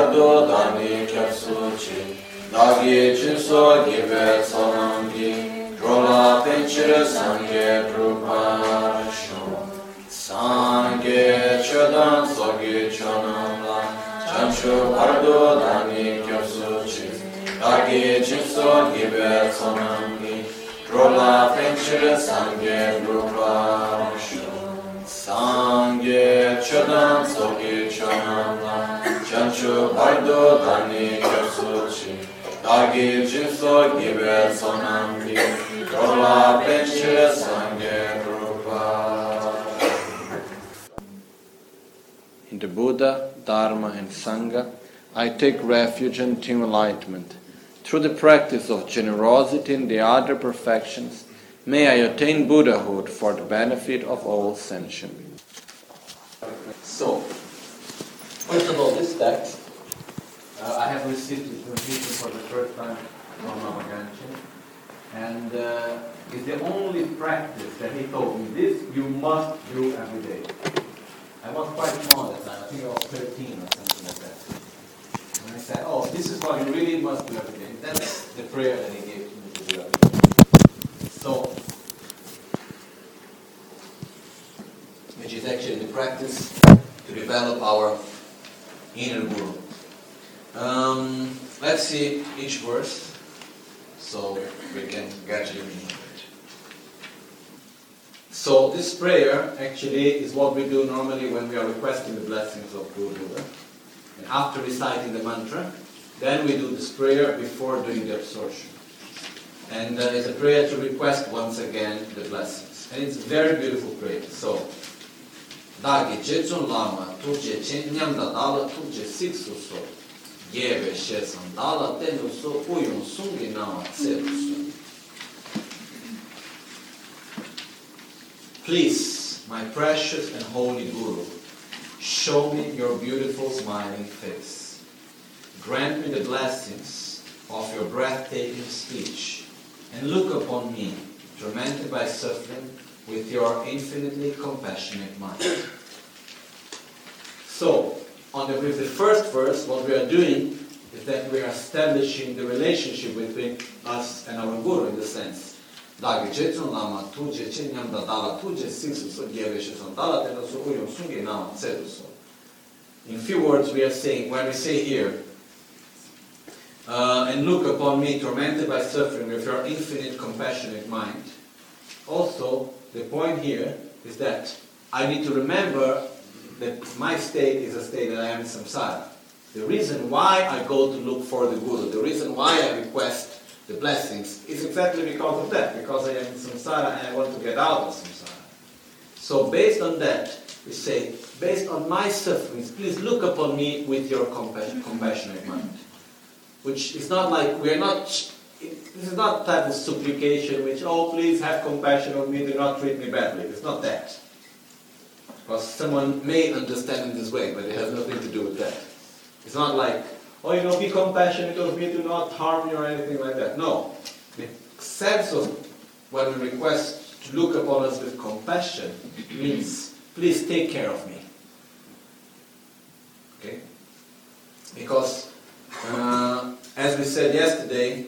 chanchu dani kyapsuchi Dagi jinso gibe sonam gi Drola penchire sangye drupasho Sangye chodon soge chonam la chanchu pardo dani kyapsuchi Dagi jinso gibe sonam gi Drola penchire sangye drupasho chanchu pardo dani kyapsuchi dagi jinso gibe sonam ki rola penche sangye rupa In the Buddha, Dharma and Sangha, I take refuge and attain enlightenment. Through the practice of generosity and the other perfections, may I attain Buddhahood for the benefit of all sentient. So, first of all, this text, uh, I have received it repeated for the first time from Lama Gangchen, and uh, it's the only practice that he told me, this you must do every day. I was quite small at the time, I think I was 13 or something like that. And I said, oh, this is what you really must do every day. That's the prayer that he gave to me to do every day. So, which is actually the practice to develop our inner guru. Um, let's see each verse so we can get the it. So this prayer actually is what we do normally when we are requesting the blessings of Guru Buddha. And after reciting the mantra, then we do this prayer before doing the absorption. And uh, it's a prayer to request once again the blessings. And it's a very beautiful prayer. So nyamda dāla tūje siksu so shesan dāla tenu so sungi so Please, my precious and holy Guru, show me your beautiful smiling face. Grant me the blessings of your breathtaking speech and look upon me, tormented by suffering, with your infinitely compassionate mind. So, on the, with the first verse, what we are doing is that we are establishing the relationship between us and our Guru in the sense. Dāgi chechun lama tūje chenyamda dāla tūje siksu so gyeve shesan dāla tena so uyum sungi nama tsedu so. In few words, we are saying, when we say here, uh, and look upon me tormented by suffering with your infinite compassionate mind, also the point here is that I need to remember that my state is a state that I am in samsara. The reason why I go to look for the Guru, the reason why I request the blessings, is exactly because of that, because I am in samsara and I want to get out of samsara. So based on that, we say, based on my sufferings, please look upon me with your compa- compassionate mind. Which is not like, we are not this is not a type of supplication which, oh, please have compassion on me, do not treat me badly. It's not that. Because someone may understand in this way, but it has nothing to do with that. It's not like, oh, you know, be compassionate of me, do not harm me or anything like that. No. The sense of when we request to look upon us with compassion means, please take care of me. Okay? Because, uh, as we said yesterday,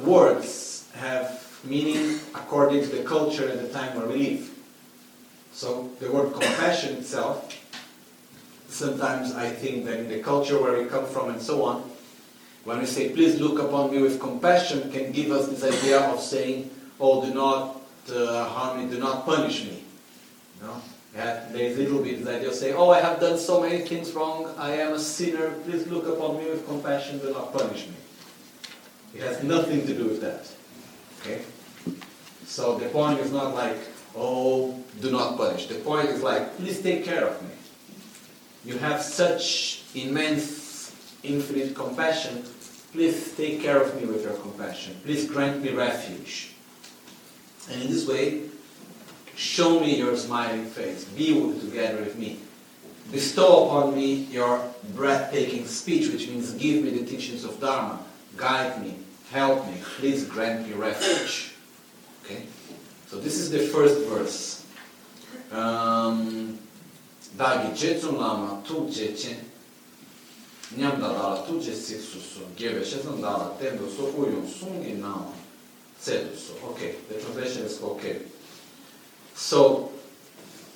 words have meaning according to the culture and the time where we live. So the word compassion itself, sometimes I think that in the culture where we come from and so on, when we say, please look upon me with compassion, can give us this idea of saying, oh, do not uh, harm me, do not punish me. You know? Yeah, there's a little bit idea of saying, oh, I have done so many things wrong, I am a sinner, please look upon me with compassion, do not punish me. It has nothing to do with that. Okay? So the point is not like, oh, do not punish. The point is like, please take care of me. you have such immense, infinite compassion. Please take care of me with your compassion. Please grant me refuge. And in this way, show me your smiling face. Be with together with me. Bestow upon me your breathtaking speech, which means give me the teachings of Dharma. Guide me. Help me. Please grant me refuge. Okay? So this is the first verse. Um, dagi jetsun lama tu je chen nyam da dala tu je sik su su gebe shetsun dala tendo so uyun sungi nama tsedu so okay the translation is okay so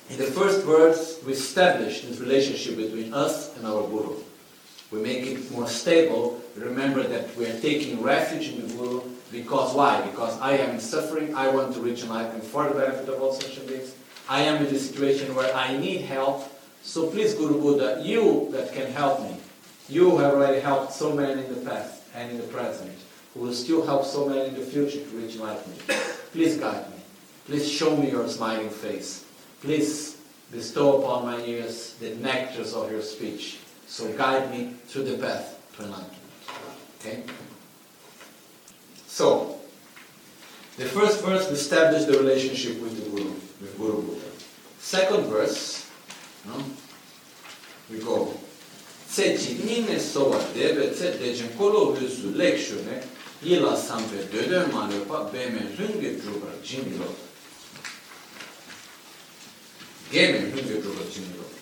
in the first verse we establish this relationship between us and our guru we make it more stable remember that we are taking refuge in the guru because why because i am in suffering i want to reach enlightenment for the benefit of all sentient beings I am in a situation where I need help. So please, Guru Buddha, you that can help me. You have already helped so many in the past and in the present, who will still help so many in the future to reach enlightenment. Please guide me. Please show me your smiling face. Please bestow upon my ears the nectars of your speech. So guide me through the path to enlightenment. Okay? So, the first verse establishes the relationship with the Guru with Guru Buddha. Second verse, no? we go. Tse nime sowa debe tse dejen kolo husu lekshune yila sampe dode ma le pa beme lunge drupa jingi. Geme lunge drupa jingi lo. Tse chik nime sowa debe tse dejen kolo husu lekshu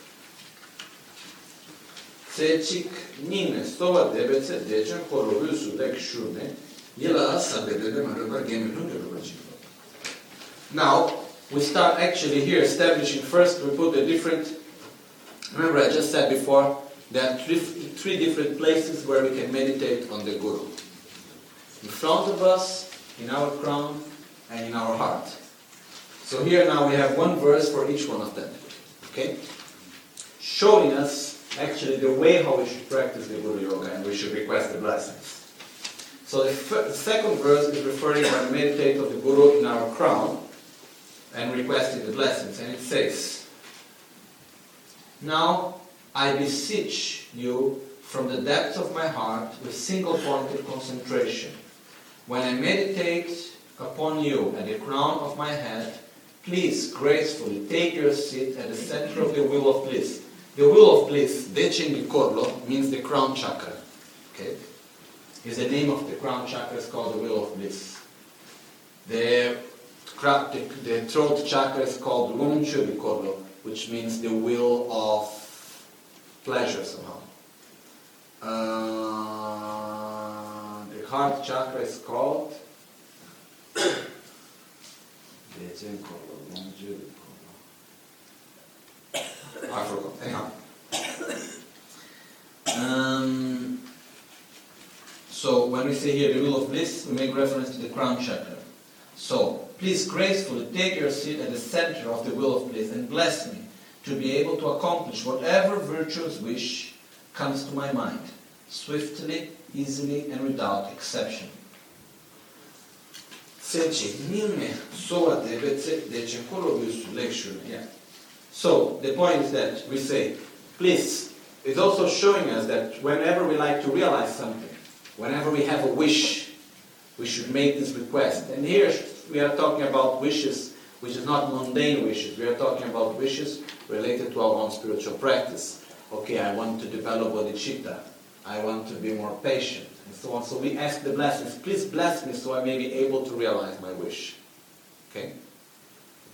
Now, we start actually here establishing first, we put a different, remember I just said before, there are three, three different places where we can meditate on the Guru. In front of us, in our crown, and in our heart. So here now we have one verse for each one of them. Okay? Showing us actually the way how we should practice the Guru Yoga and we should request the blessings. So the, the second verse is referring when we meditate of the Guru in our crown and requesting the blessings. And it says, Now I beseech you from the depths of my heart with single pointed concentration. When I meditate upon you at the crown of my head, please gracefully take your seat at the center of the wheel of bliss. The wheel of bliss, Dechen Korlo, means the crown chakra. Okay? Is the name of the crown chakra is called the wheel of bliss. The the, the throat chakra is called Rumchurikorlo, which means the will of pleasure somehow. Uh, the heart chakra is called I forgot. Um, so when we say here the will of bliss, we make reference to the crown chakra. So please gracefully take your seat at the center of the will of bliss and bless me to be able to accomplish whatever virtuous wish comes to my mind, swiftly, easily, and without exception. Yeah. So the point is that we say, please, it's also showing us that whenever we like to realize something, whenever we have a wish, we should make this request. And here we are talking about wishes which is not mundane wishes. We are talking about wishes related to our own spiritual practice. Okay, I want to develop bodhicitta. I want to be more patient, and so on. So we ask the blessings, please bless me so I may be able to realize my wish. Okay?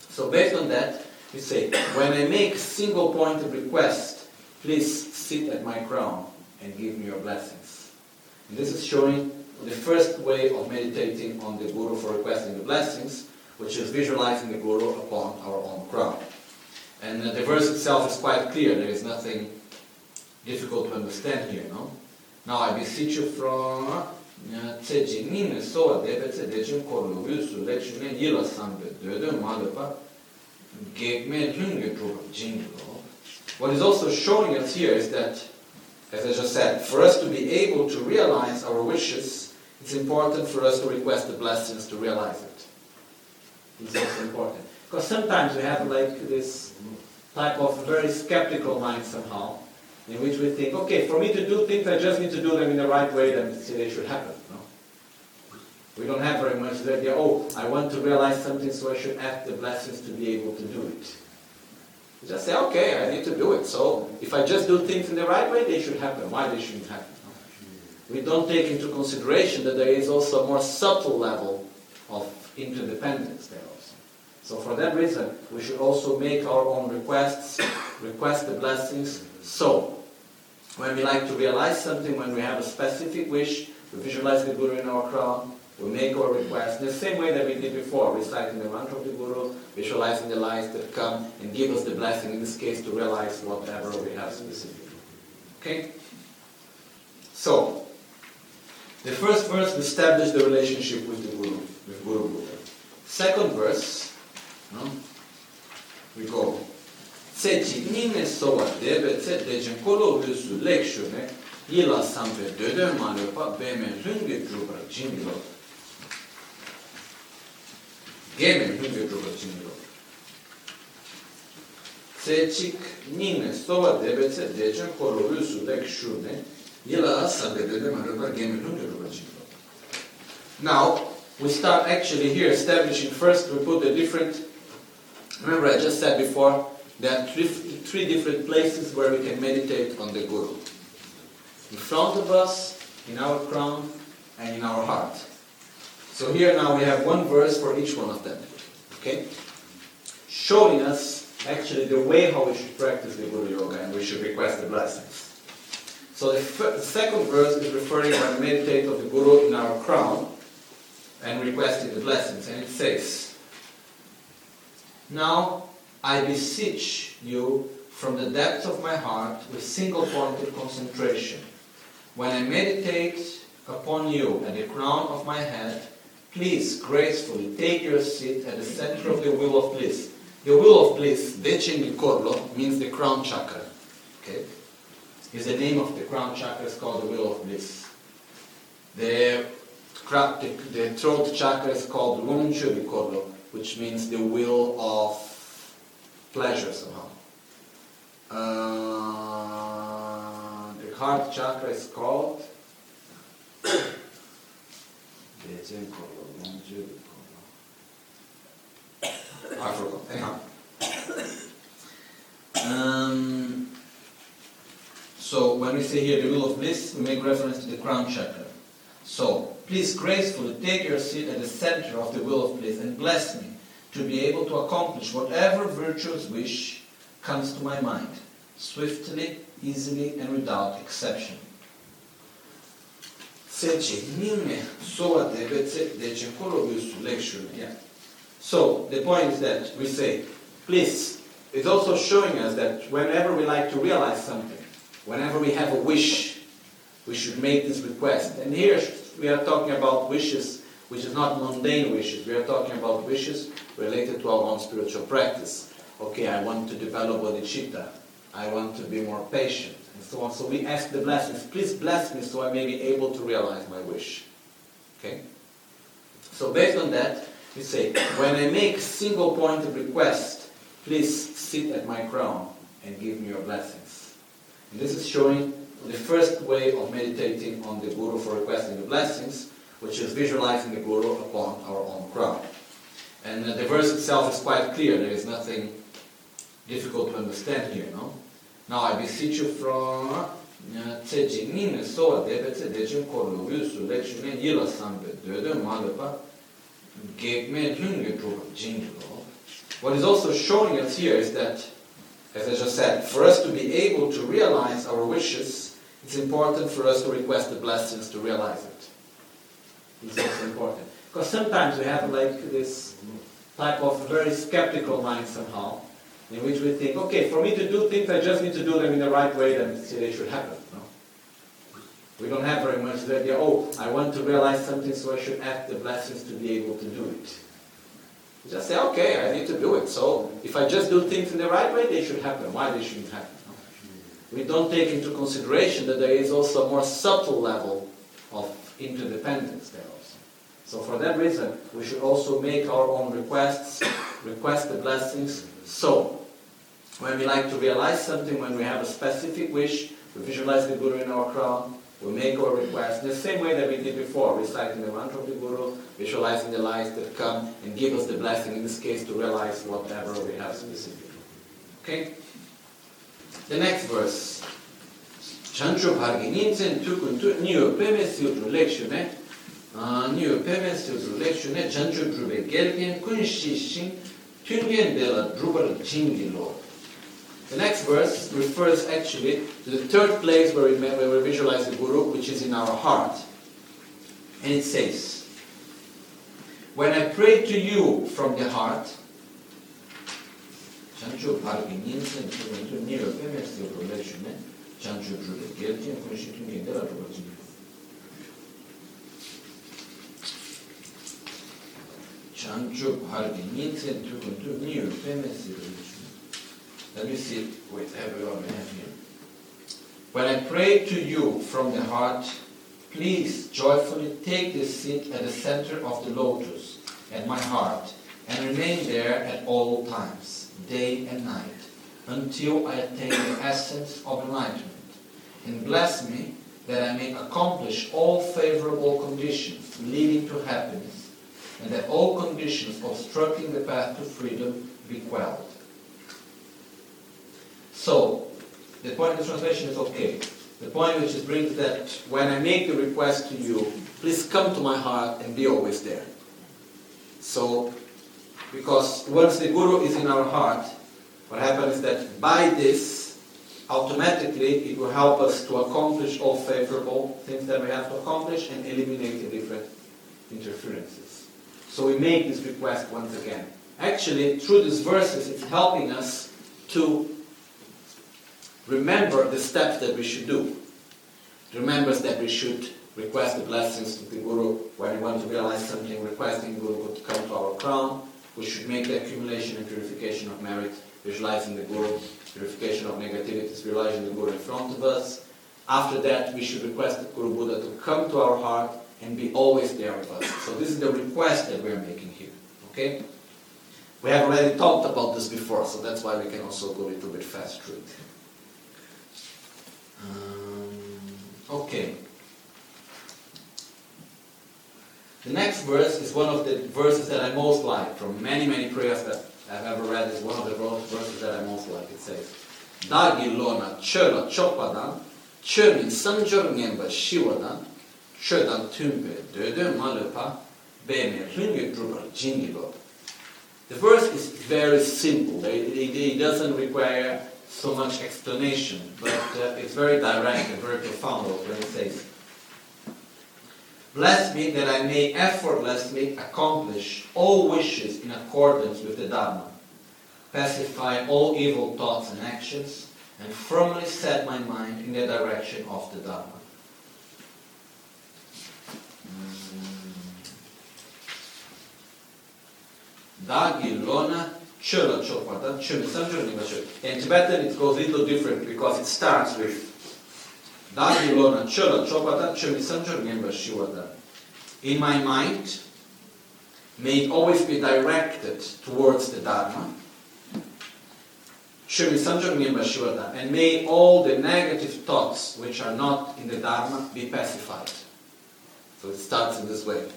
So based on that, we say, when I make single pointed request, please sit at my crown and give me your blessings. And this is showing the first way of meditating on the Guru for requesting the blessings, which is visualizing the Guru upon our own crown. And uh, the verse itself is quite clear, there is nothing difficult to understand here, no? Now I beseech you from tse nime soa debe tse dechim korlo vyusu lechune yila sambe malepa jinglo. What is also showing us here is that, as I just said, for us to be able to realize our wishes, it's important for us to request the blessings to realize it. It's also important. Because sometimes we have like this type of very skeptical mind somehow, in which we think, okay, for me to do things, I just need to do them in the right way, then they should happen. We don't have very much the idea, oh, I want to realize something, so I should ask the blessings to be able to do it. Just say, okay, I need to do it. So if I just do things in the right way, they should happen. Why they shouldn't happen? We don't take into consideration that there is also a more subtle level of interdependence there also. So for that reason, we should also make our own requests, request the blessings. So, when we like to realize something, when we have a specific wish, we visualize the Guru in our crown, we make our request in the same way that we did before, reciting the mantra of the Guru, visualizing the lights that come and give us the blessing, in this case to realize whatever we have specifically. Okay? So, the first verse we establish the relationship with the Guru, with Guru Buddha. Second verse, no? we go. Yila sampe dödö ma le pa beme drupa jimi lo. Geme lungi drupa jimi lo. Tse chik nime sowa debe Now, we start actually here establishing first we put the different remember I just said before there are three, three different places where we can meditate on the Guru. In front of us in our crown and in our heart so here now we have one verse for each one of them okay showing us actually the way how we should practice the Guru Yoga and we should request the blessings so the, f- the second verse is referring when we meditate on the Guru in our crown and requesting the blessings. And it says, Now I beseech you from the depths of my heart with single pointed concentration. When I meditate upon you at the crown of my head, please gracefully take your seat at the center of the wheel of bliss. The wheel of bliss, Dechen Nikorlo, means the crown chakra. Okay? Is the name of the crown chakra is called the wheel of bliss. The the, the throat chakra is called Rumchu Nikorlo, which means the wheel of pleasure somehow. Uh, the heart chakra is called Dechen Korlo, I forgot. Anyhow. Um, so when we say here the will of bliss, we make reference to the crown chakra. So please gracefully take your seat at the center of the will of bliss and bless me to be able to accomplish whatever virtuous wish comes to my mind, swiftly, easily, and without exception. Yeah. So the point is that we say, please, it's also showing us that whenever we like to realize something, whenever we have a wish, we should make this request. And here we are talking about wishes which is not mundane wishes. We are talking about wishes related to our own spiritual practice. Okay, I want to develop bodhicitta. I want to be more patient, and so on. So we ask the blessings, please bless me so I may be able to realize my wish. Okay? So based on that, we say, when I make single pointed request, please sit at my crown and give me your blessings. And this is showing the first way of meditating on the Guru for requesting the blessings, which is visualizing the Guru upon our own crown. And the verse itself is quite clear. There is nothing difficult to understand here, no? Now I beseech you from. What is also showing us here is that, as I just said, for us to be able to realize our wishes, it's important for us to request the blessings to realize it. It's also important. Because sometimes we have like this type of very skeptical mind somehow, in which we think, okay, for me to do things, I just need to do them in the right way, then they should happen. No? We don't have very much the idea, oh, I want to realize something, so I should ask the blessings to be able to do it. Just say, okay, I need to do it. So if I just do things in the right way, they should happen. Why they shouldn't happen? No? We don't take into consideration that there is also a more subtle level of interdependence there also. So for that reason, we should also make our own requests, request the blessings. So, when we like to realize something, when we have a specific wish, we visualize the Guru in our crown, we make our request in the same way that we did before, reciting the mantra of the Guru, visualizing the lights that come and give us the blessing, in this case, to realize whatever we have specifically. Okay? The next verse. Chancho pargi ninsen tukun tu peme lekshune ah, niyo peme lekshune chancho drube gelgen kun shishin The next verse refers actually to the third place where we, where we visualize the Guru, which is in our heart. And it says, When I pray to you from the heart, peme siudru lekshune let me see, wait, everyone we have here. When I pray to you from the heart, please joyfully take this seat at the center of the lotus at my heart and remain there at all times, day and night, until I attain the essence of enlightenment. And bless me that I may accomplish all favorable conditions leading to happiness, and that all conditions obstructing the path to freedom be quelled. So, the point of translation is okay. The point which is brings that when I make the request to you, please come to my heart and be always there. So, because once the Guru is in our heart, what happens is that by this, automatically it will help us to accomplish all favorable things that we have to accomplish and eliminate the different interferences. So we make this request once again. Actually, through these verses, it's helping us to remember the steps that we should do. It remembers that we should request the blessings of the Guru when we want to realize something, requesting the Guru to come to our crown. We should make the accumulation and purification of merit, visualizing the Guru, purification of negativities, visualizing the Guru in front of us. After that, we should request the Guru Buddha to come to our heart and be always there with us. So this is the request that we are making here. Okay? We have already talked about this before, so that's why we can also go a little bit fast through it. Um, okay. The next verse is one of the verses that I most like from many, many prayers that I've ever read. Is one of the verses that I most like. It says, "Dagi lona chöla chopadan, chömin sanjor ngemba malupa, beme ringe drubar jingilo." The verse is very simple. It, it, it doesn't require so much explanation, but uh, it's very direct and very profound when it says, Bless me that I may effortlessly accomplish all wishes in accordance with the Dharma, pacify all evil thoughts and actions, and firmly set my mind in the direction of the Dharma. Dagi lona chöla chopata, In Tibetan it goes a little different because it starts with Dagi lona chöla chopata, shiwada. In my mind, may it always be directed towards the Dharma. And may all the negative thoughts which are not in the Dharma be pacified. So it starts in this way.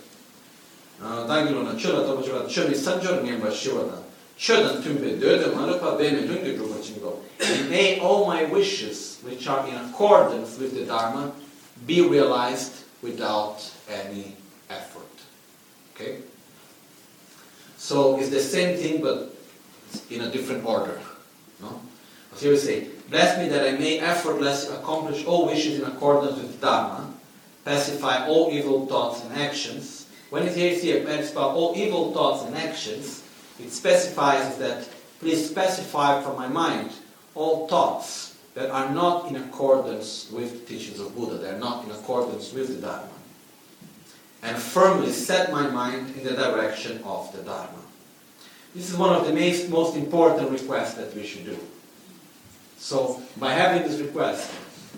Dagilona may all my wishes, which are in accordance with the Dharma, be realized without any effort. Okay? So it's the same thing, but in a different order. No? So here we say, Bless me that I may effortlessly accomplish all wishes in accordance with Dharma, pacify all evil thoughts and actions. When it says here, pacify all evil thoughts and actions, it specifies that please specify from my mind all thoughts that are not in accordance with the teachings of Buddha, they are not in accordance with the Dharma. And firmly set my mind in the direction of the Dharma. This is one of the most, most important requests that we should do. So, by having this request,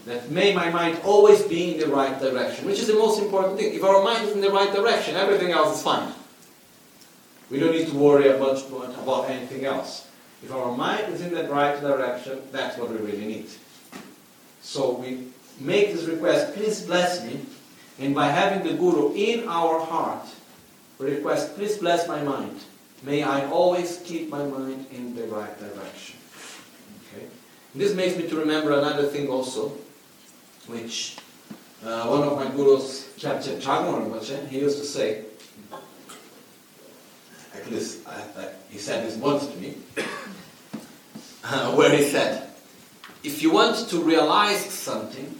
that may my mind always be in the right direction, which is the most important thing. If our mind is in the right direction, everything else is fine. We don't need to worry much about anything else. If our mind is in the right direction, that's what we really need. So we make this request, please bless me. And by having the Guru in our heart, we request, please bless my mind. May I always keep my mind in the right direction. Okay? This makes me to remember another thing also, which uh, one of my gurus, Chapche Chagmar he used to say, at least I, I, he said this once to me, uh, where he said, if you want to realize something,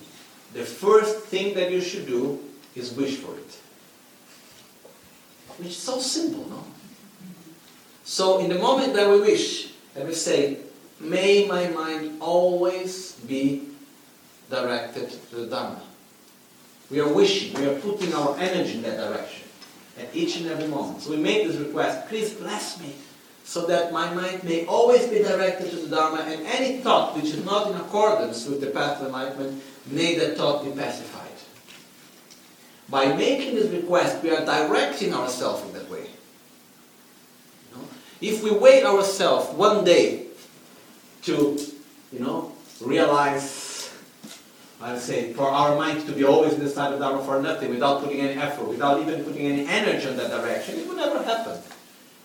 the first thing that you should do is wish for it. Which is so simple, no? So in the moment that we wish, and we say, may my mind always be directed to the Dharma. We are wishing, we are putting our energy in that direction at each and every moment. So we make this request, please bless me, so that my mind may always be directed to the Dharma, and any thought which is not in accordance with the path of enlightenment, may that thought be pacified. By making this request, we are directing ourselves in that way. You know? If we wait ourselves one day to, you know, realize, I say, for our mind to be always in the side of Dharma for nothing, without putting any effort, without even putting any energy in that direction, it would never happen.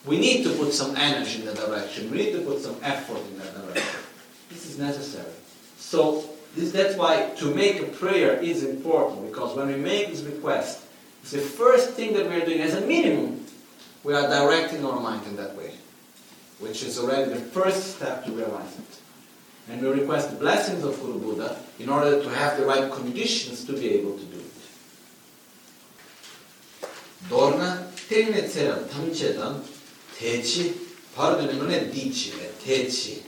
We need to put some energy in that direction. We need to put some effort in that direction. This is necessary. So this, that's why to make a prayer is important, because when we make this request, it's the first thing that we're doing as a minimum. We are directing our mind in that way, which is already the first step to realize it. And we request the blessings of Guru Buddha in order to have the right conditions to be able to do it. Dorna tegne tsera tamchedan techi pardo nune dichi techi.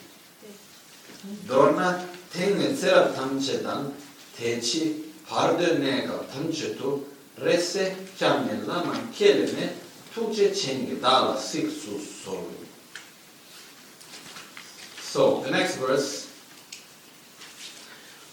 Dorna tegne tsera tamchedan techi pardo nega tamchetu rese kyamme lama keleme tuje chengi dala siksu solu. So, the next verse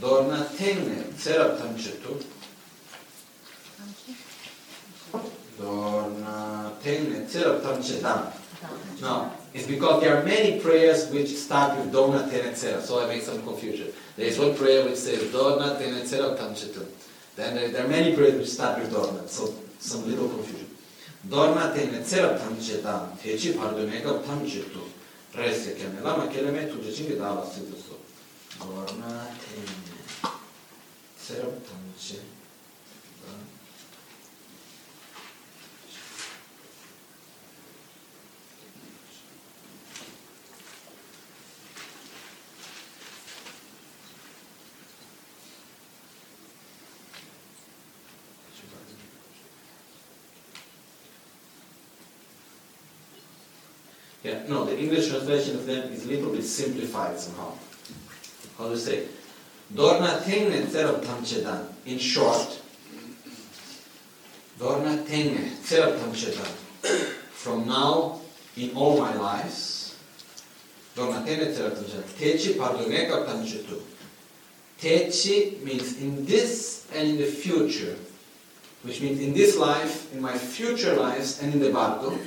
Dorna tenne tsera tamchetu. Dorna tenne tsera tamchetam. No, it's because there are many prayers which start with Dona Tenetsera, so I make some confusion. There is one prayer which says Dona Tenetsera Tamchitu. Then there, are many prayers which start with Dona, so some little confusion. Dona Tenetsera Tamchitam, Techi Pardonega Tamchitu. Rese che lama che le metto già cinque dalla Yeah, no, the English translation of them is a little bit simplified somehow. How do you say? Dorna tenne tserab tamchedan. In short, Dorna tenne tserab tamchedan. From now, in all my lives, Dorna tenne tserab tamchedan. Techi pardoneka tamchetu. Techi means in this and in the future, which means in this life, in my future lives, and in the bardo.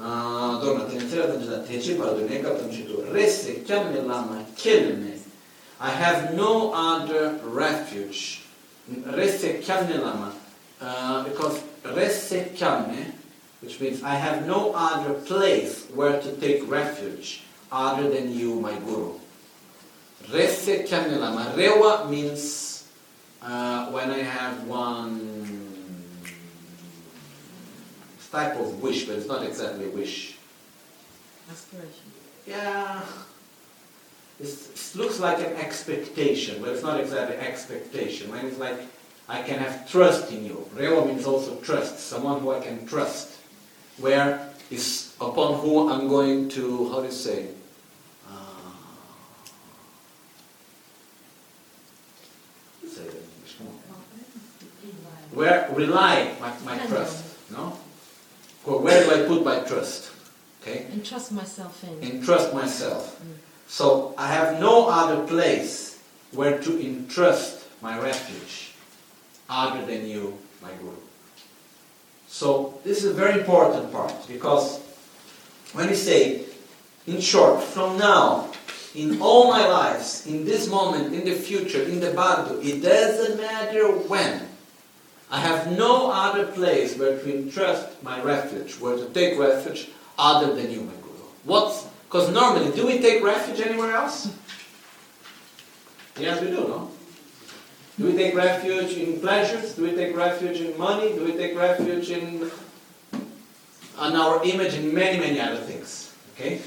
Ah, dorna tenetsera tanjida techi parado neka tanjitu rese kyamme lama kelme I have no other refuge rese kyamme lama uh, because rese kyamme which means I have no other place where to take refuge other than you my guru rese kyamme lama rewa means uh, when I have one type of wish, but it's not exactly a wish. Aspiration. Yeah it looks like an expectation, but it's not exactly expectation. When it's like, I can have trust in you. Relo means also trust, someone who I can trust. Where is upon who I'm going to, how do you say, uh, where rely my, my trust, no? Where do I put my trust? Okay. and trust myself in. and trust myself. Mm. So I have no other place where to entrust my refuge other than you, my Guru. So this is a very important part because when we say, in short, from now, in all my lives, in this moment, in the future, in the bardo, it doesn't matter when. I have no other place where to entrust my refuge, where to take refuge, other than you, my Guru. What's because normally, do we take refuge anywhere else? Yes, we do, no? Do we take refuge in pleasures? Do we take refuge in money? Do we take refuge in on our image and many, many other things? Okay?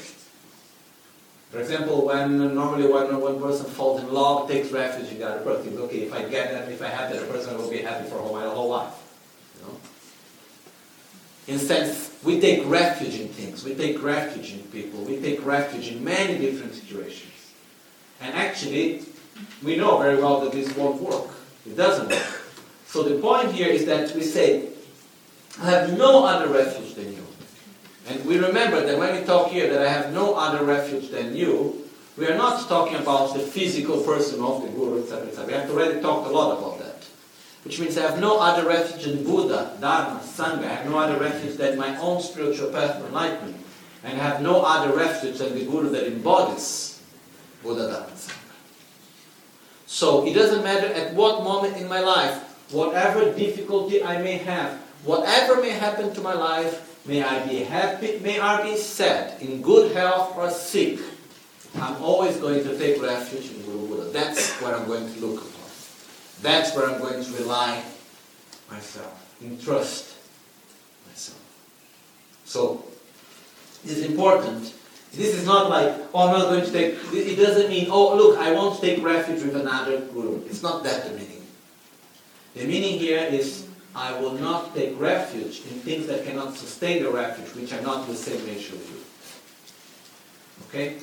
For example, when normally when one person falls in love, takes refuge in the other person. Okay, if I get that, if I have that, person will be happy for my whole life. You know? In sense, we take refuge in things, we take refuge in people, we take refuge in many different situations. And actually, we know very well that this won't work. It doesn't work. So the point here is that we say, I have no other refuge than you. And we remember that when we talk here that I have no other refuge than you, we are not talking about the physical person of the Guru, etc. etc. We have already talked a lot about. Which means I have no other refuge than Buddha, Dharma, Sangha. I have no other refuge than my own spiritual path of enlightenment. And I have no other refuge than the Guru that embodies Buddha, Dharma, Sangha. So it doesn't matter at what moment in my life, whatever difficulty I may have, whatever may happen to my life, may I be happy, may I be sad, in good health or sick, I'm always going to take refuge in Guru Buddha. That's where I'm going to look. That's where I'm going to rely myself, and trust myself. So, it's important. This is not like, oh, I'm not going to take, it doesn't mean, oh, look, I won't take refuge with another guru. It's not that the meaning. The meaning here is, I will not take refuge in things that cannot sustain the refuge, which are not the same nature of you. Okay?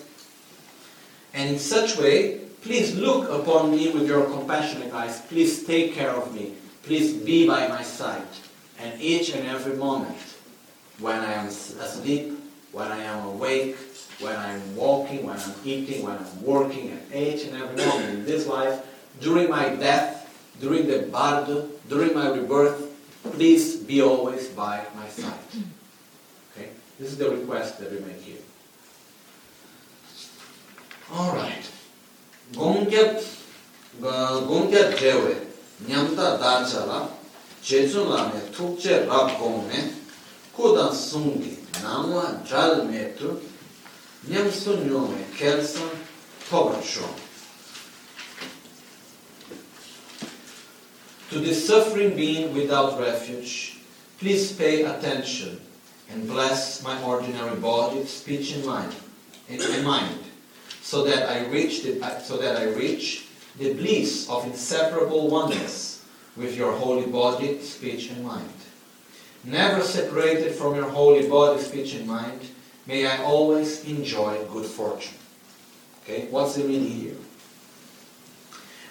And in such way, please look upon me with your compassionate eyes. Please take care of me. Please be by my side. And each and every moment, when I am asleep, when I am awake, when I'm walking, when I'm eating, when I'm working, and each and every moment in this life, during my death, during the bardo, during my rebirth, please be always by my side. Okay? This is the request that we make here. All right dewe, uh, nyamda la, la me tukche rab gōng me, kudan sungi, namwa jal me tu, nyam me kelsan, shon. To the suffering being without refuge, please pay attention and bless my ordinary body, speech and mind, and mind so that I reach the, so that I reach the bliss of inseparable oneness with your holy body, speech, and mind. Never separated from your holy body, speech, and mind, may I always enjoy good fortune. Okay, what's the meaning here?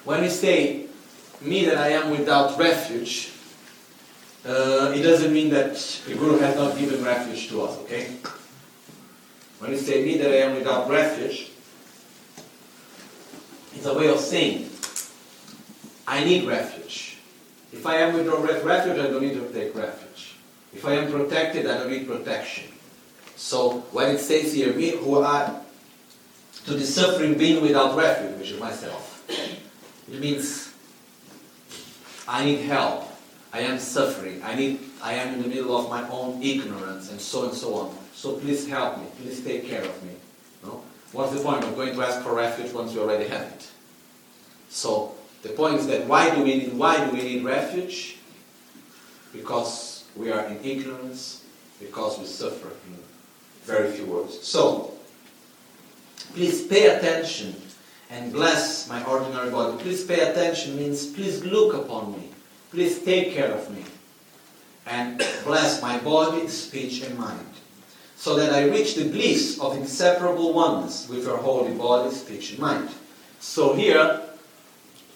When we say, me that I am without refuge, uh, it doesn't mean that the Guru has not given refuge to us, okay? When we say, me that I am without refuge, it's a way of saying, I need refuge. If I am without refuge, I don't need to take refuge. If I am protected, I don't need protection. So when it says here, me who are to the suffering being without refuge, which is myself, it means I need help. I am suffering. I need I am in the middle of my own ignorance and so and so on. So please help me. Please take care of me. What's the point of going to ask for refuge once you already have it? So the point is that why do we need why do we need refuge? Because we are in ignorance, because we suffer in very few words. So please pay attention and bless my ordinary body. Please pay attention means please look upon me. Please take care of me. And bless my body, speech, and mind. So that I reach the bliss of inseparable oneness with your holy body, speech, and mind. So here,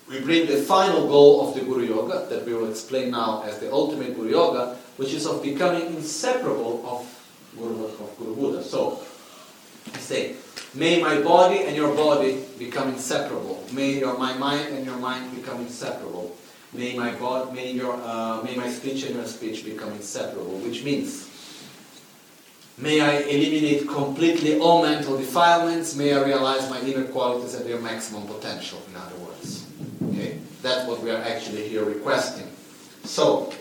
we bring the final goal of the Guru Yoga, that we will explain now as the ultimate Guru Yoga, which is of becoming inseparable of Guru, of Guru Buddha. So, I say, may my body and your body become inseparable. May your, my mind and your mind become inseparable. May my, bod, may, your, uh, may my speech and your speech become inseparable, which means May I eliminate completely all mental defilements. May I realize my inner qualities at their maximum potential, in other words. Okay? That's what we are actually here requesting. So,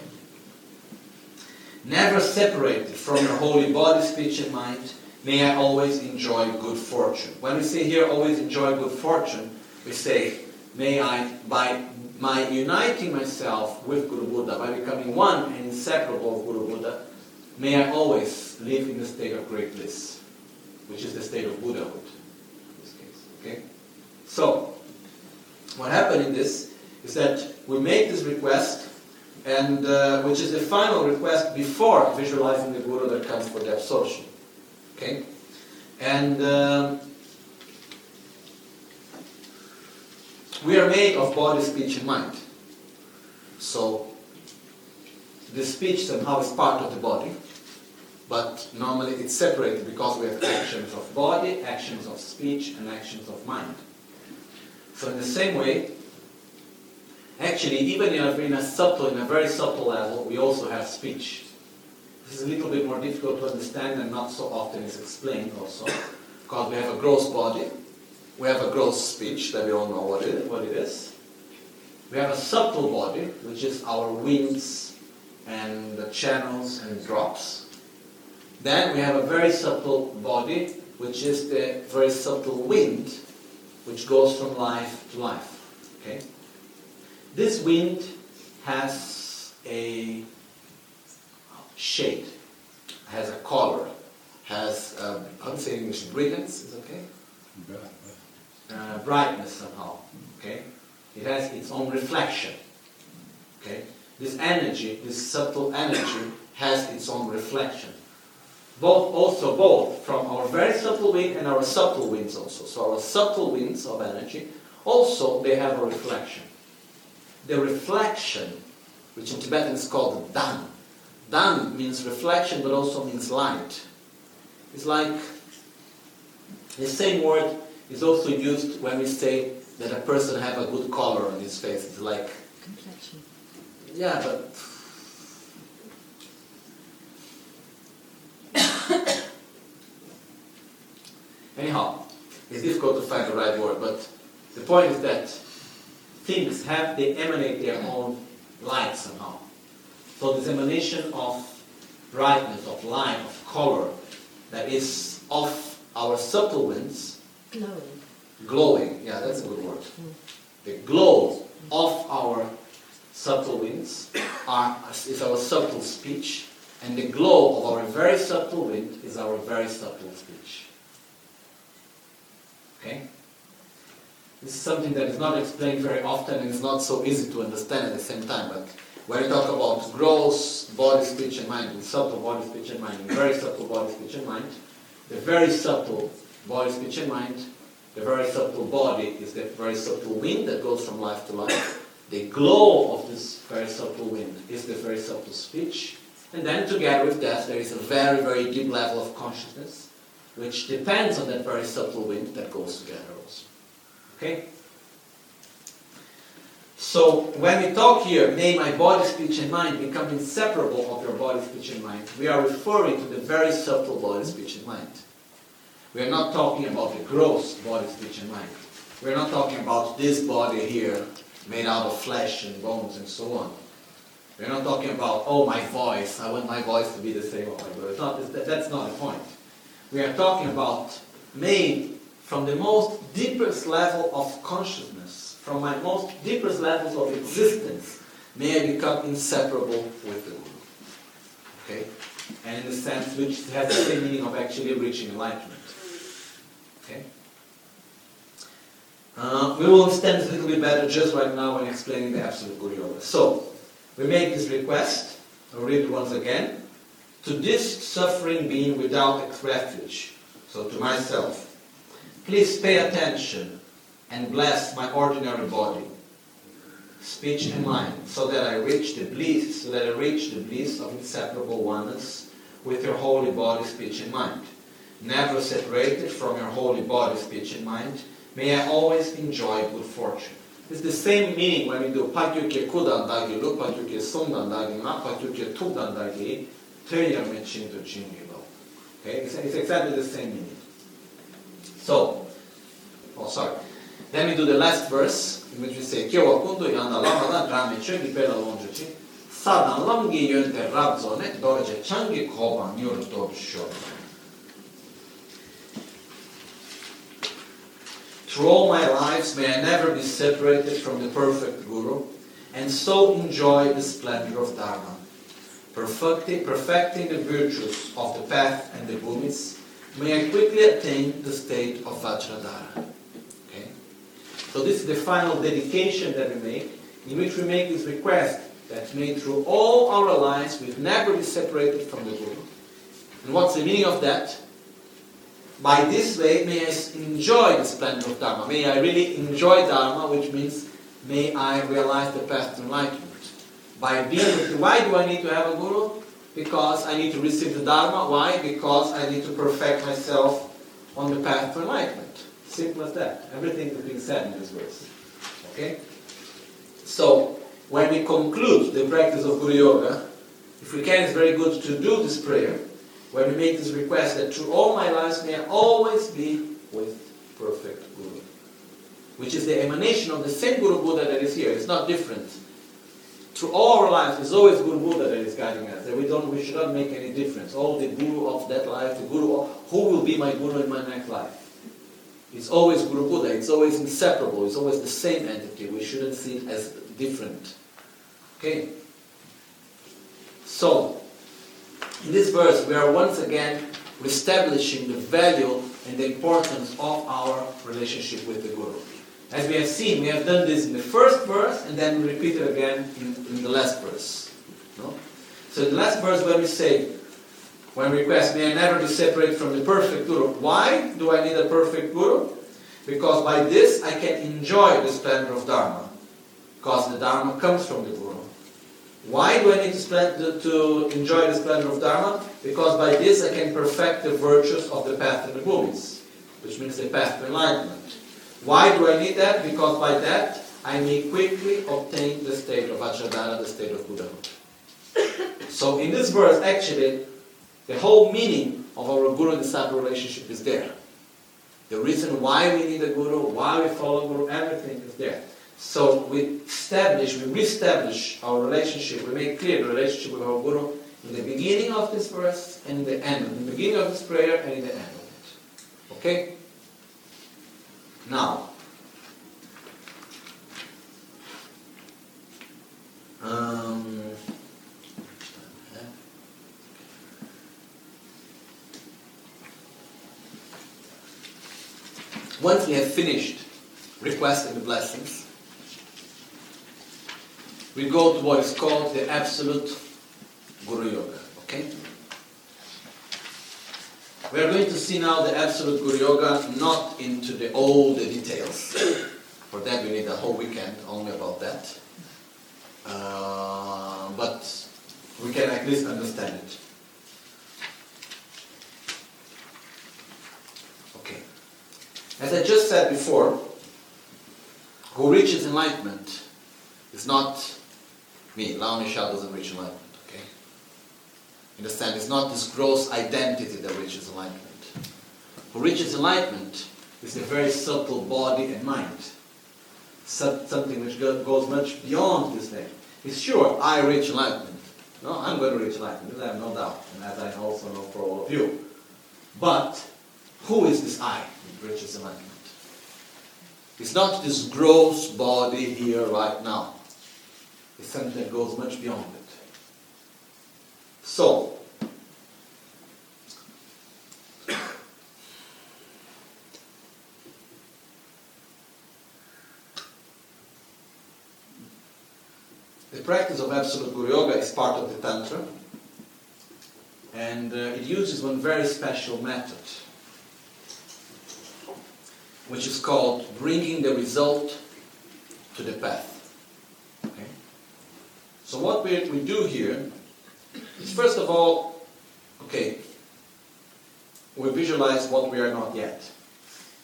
never separated from your holy body, speech, and mind, may I always enjoy good fortune. When we say here always enjoy good fortune, we say, may I, by my uniting myself with Guru Buddha, by becoming one and inseparable of Guru Buddha, may I always live in the state of great bliss, which is the state of Buddhahood in this case. Okay? So, what happened in this is that we make this request, and uh, which is the final request before visualizing the Guru that comes for the absorption. Okay? And um, we are made of body, speech, and mind. So, the speech somehow is part of the body, but normally it's separated because we have actions of body, actions of speech, and actions of mind. So in the same way, actually, even in a, subtle, in a very subtle level, we also have speech. This is a little bit more difficult to understand and not so often is explained also, because we have a gross body, we have a gross speech that we all know what it, what it is. We have a subtle body, which is our winds and the channels and drops. Then we have a very subtle body, which is the very subtle wind, which goes from life to life. Okay? This wind has a shade, has a color, has, um, how do you say English, brilliance, is okay? Uh, brightness somehow. Okay? It has its own reflection. Okay? This energy, this subtle energy, has its own reflection. Both, also both from our very subtle wind and our subtle winds also. So our subtle winds of energy, also they have a reflection. The reflection, which in Tibetan is called dan. Dan means reflection, but also means light. It's like the same word is also used when we say that a person have a good color on his face. It's like Complexion. Yeah, but anyhow, it's difficult to find the right word. But the point is that things have they emanate their own light somehow. So this emanation of brightness, of light, of color, that is of our subtle winds, Glowing. glowing. Yeah, that's a good word. Mm. The glow of our subtle winds are, is our subtle speech, and the glow of our very subtle wind is our very subtle speech. Okay? This is something that is not explained very often and is not so easy to understand at the same time. But when we talk about gross body, speech, and mind, and subtle body, speech, and mind, and very subtle body, speech, and mind, the very subtle body, speech, and mind, the very subtle body is the very subtle wind that goes from life to life. The glow of this very subtle wind is the very subtle speech. And then together with that, there is a very, very deep level of consciousness, which depends on that very subtle wind that goes together also. Okay? So when we talk here, may my body, speech, and mind become inseparable of your body, speech, and mind, we are referring to the very subtle body, speech, and mind. We are not talking about the gross body, speech, and mind. We are not talking about this body here, made out of flesh and bones and so on. We are not talking about, oh, my voice, I want my voice to be the same as my. Not, that's not the point. We are talking about made from the most deepest level of consciousness, from my most deepest levels of existence, may I become inseparable with the Guru. Okay? And in the sense which has the same meaning of actually reaching enlightenment. Okay? Uh, we will understand this a little bit better just right now when explaining the Absolute Yoga. So, we make this request, I'll read it once again, to this suffering being without refuge, so to myself. Please pay attention and bless my ordinary body. speech and mind, so that I reach the bliss, so that I reach the bliss of inseparable oneness with your holy body, speech, and mind. Never separated from your holy body, speech, and mind, may I always enjoy good fortune. It's the same meaning when we do patyukye kudandagi, lu patyukye sundandagi, ma patyukye tukdandagi, töyame chinto chingibo. Okay, it's, it's exactly the same meaning. So, oh sorry. Then we do the last verse, in which we say, Kyo wa kundu yanda lama da drame chogi pela lonjo chi, sadan lamgi yonte rabzone, dorje changi koba nyur dob Through all my lives, may I never be separated from the perfect Guru, and so enjoy the splendor of Dharma, perfecting, perfecting the virtues of the path and the bhumis, may I quickly attain the state of Vajradhara. Okay? So this is the final dedication that we make, in which we make this request that may through all our lives we never be separated from the Guru. And what's the meaning of that? By this way, may I enjoy the splendor of Dharma. May I really enjoy Dharma, which means may I realize the path to enlightenment. By being, why do I need to have a guru? Because I need to receive the Dharma. Why? Because I need to perfect myself on the path to enlightenment. Simple as that. Everything is being said in this verse. Okay? So, when we conclude the practice of Guru Yoga, if we can, it's very good to do this prayer when we make this request that through all my lives may I always be with perfect Guru. Which is the emanation of the same Guru Buddha that is here. It's not different. Through all our lives, it's always Guru Buddha that is guiding us. That we don't, we should not make any difference. All the Guru of that life, the Guru who will be my Guru in my next life. It's always Guru Buddha. It's always inseparable. It's always the same entity. We shouldn't see it as different. Okay? So, in this verse, we are once again establishing the value and the importance of our relationship with the Guru. As we have seen, we have done this in the first verse, and then we repeat it again in, in the last verse. No? So, in the last verse, when we say, when we request, may I never be separated from the perfect Guru. Why do I need a perfect Guru? Because by this I can enjoy the splendor of Dharma. Because the Dharma comes from the Guru. Why do I need to, to enjoy the splendor of Dharma? Because by this I can perfect the virtues of the path and the bhumis, which means the path to enlightenment. Why do I need that? Because by that I may quickly obtain the state of Vajradhara, the state of Buddhahood. So in this verse, actually, the whole meaning of our Guru and disciple relationship is there. The reason why we need a Guru, why we follow Guru, everything is there. So we establish, we reestablish our relationship, we make clear the relationship with our Guru in the beginning of this verse and in the end, in the beginning of this prayer and in the end of it. Okay? Now, um, once we have finished requesting the blessings, we go to what is called the absolute Guru Yoga. Okay? We are going to see now the absolute Guru Yoga, not into the all the details. For that we need a whole weekend only about that. Uh, but we can at least understand it. Okay. As I just said before, who reaches enlightenment is not me. Lao Nisha doesn't reach enlightenment. Okay? Understand? It's not this gross identity that reaches enlightenment. Who reaches enlightenment is a very subtle body and mind. Some- Something which go- goes much beyond this thing. It's sure I reach enlightenment. No, I'm going to reach enlightenment. I have no doubt, and as I also know for all of you. But who is this I that reaches enlightenment? It's not this gross body here right now. It's something that goes much beyond it. So, the practice of Absolute Guru Yoga is part of the Tantra, and uh, it uses one very special method which is called bringing the result to the path. So what we, we do here is first of all, okay, we visualize what we are not yet.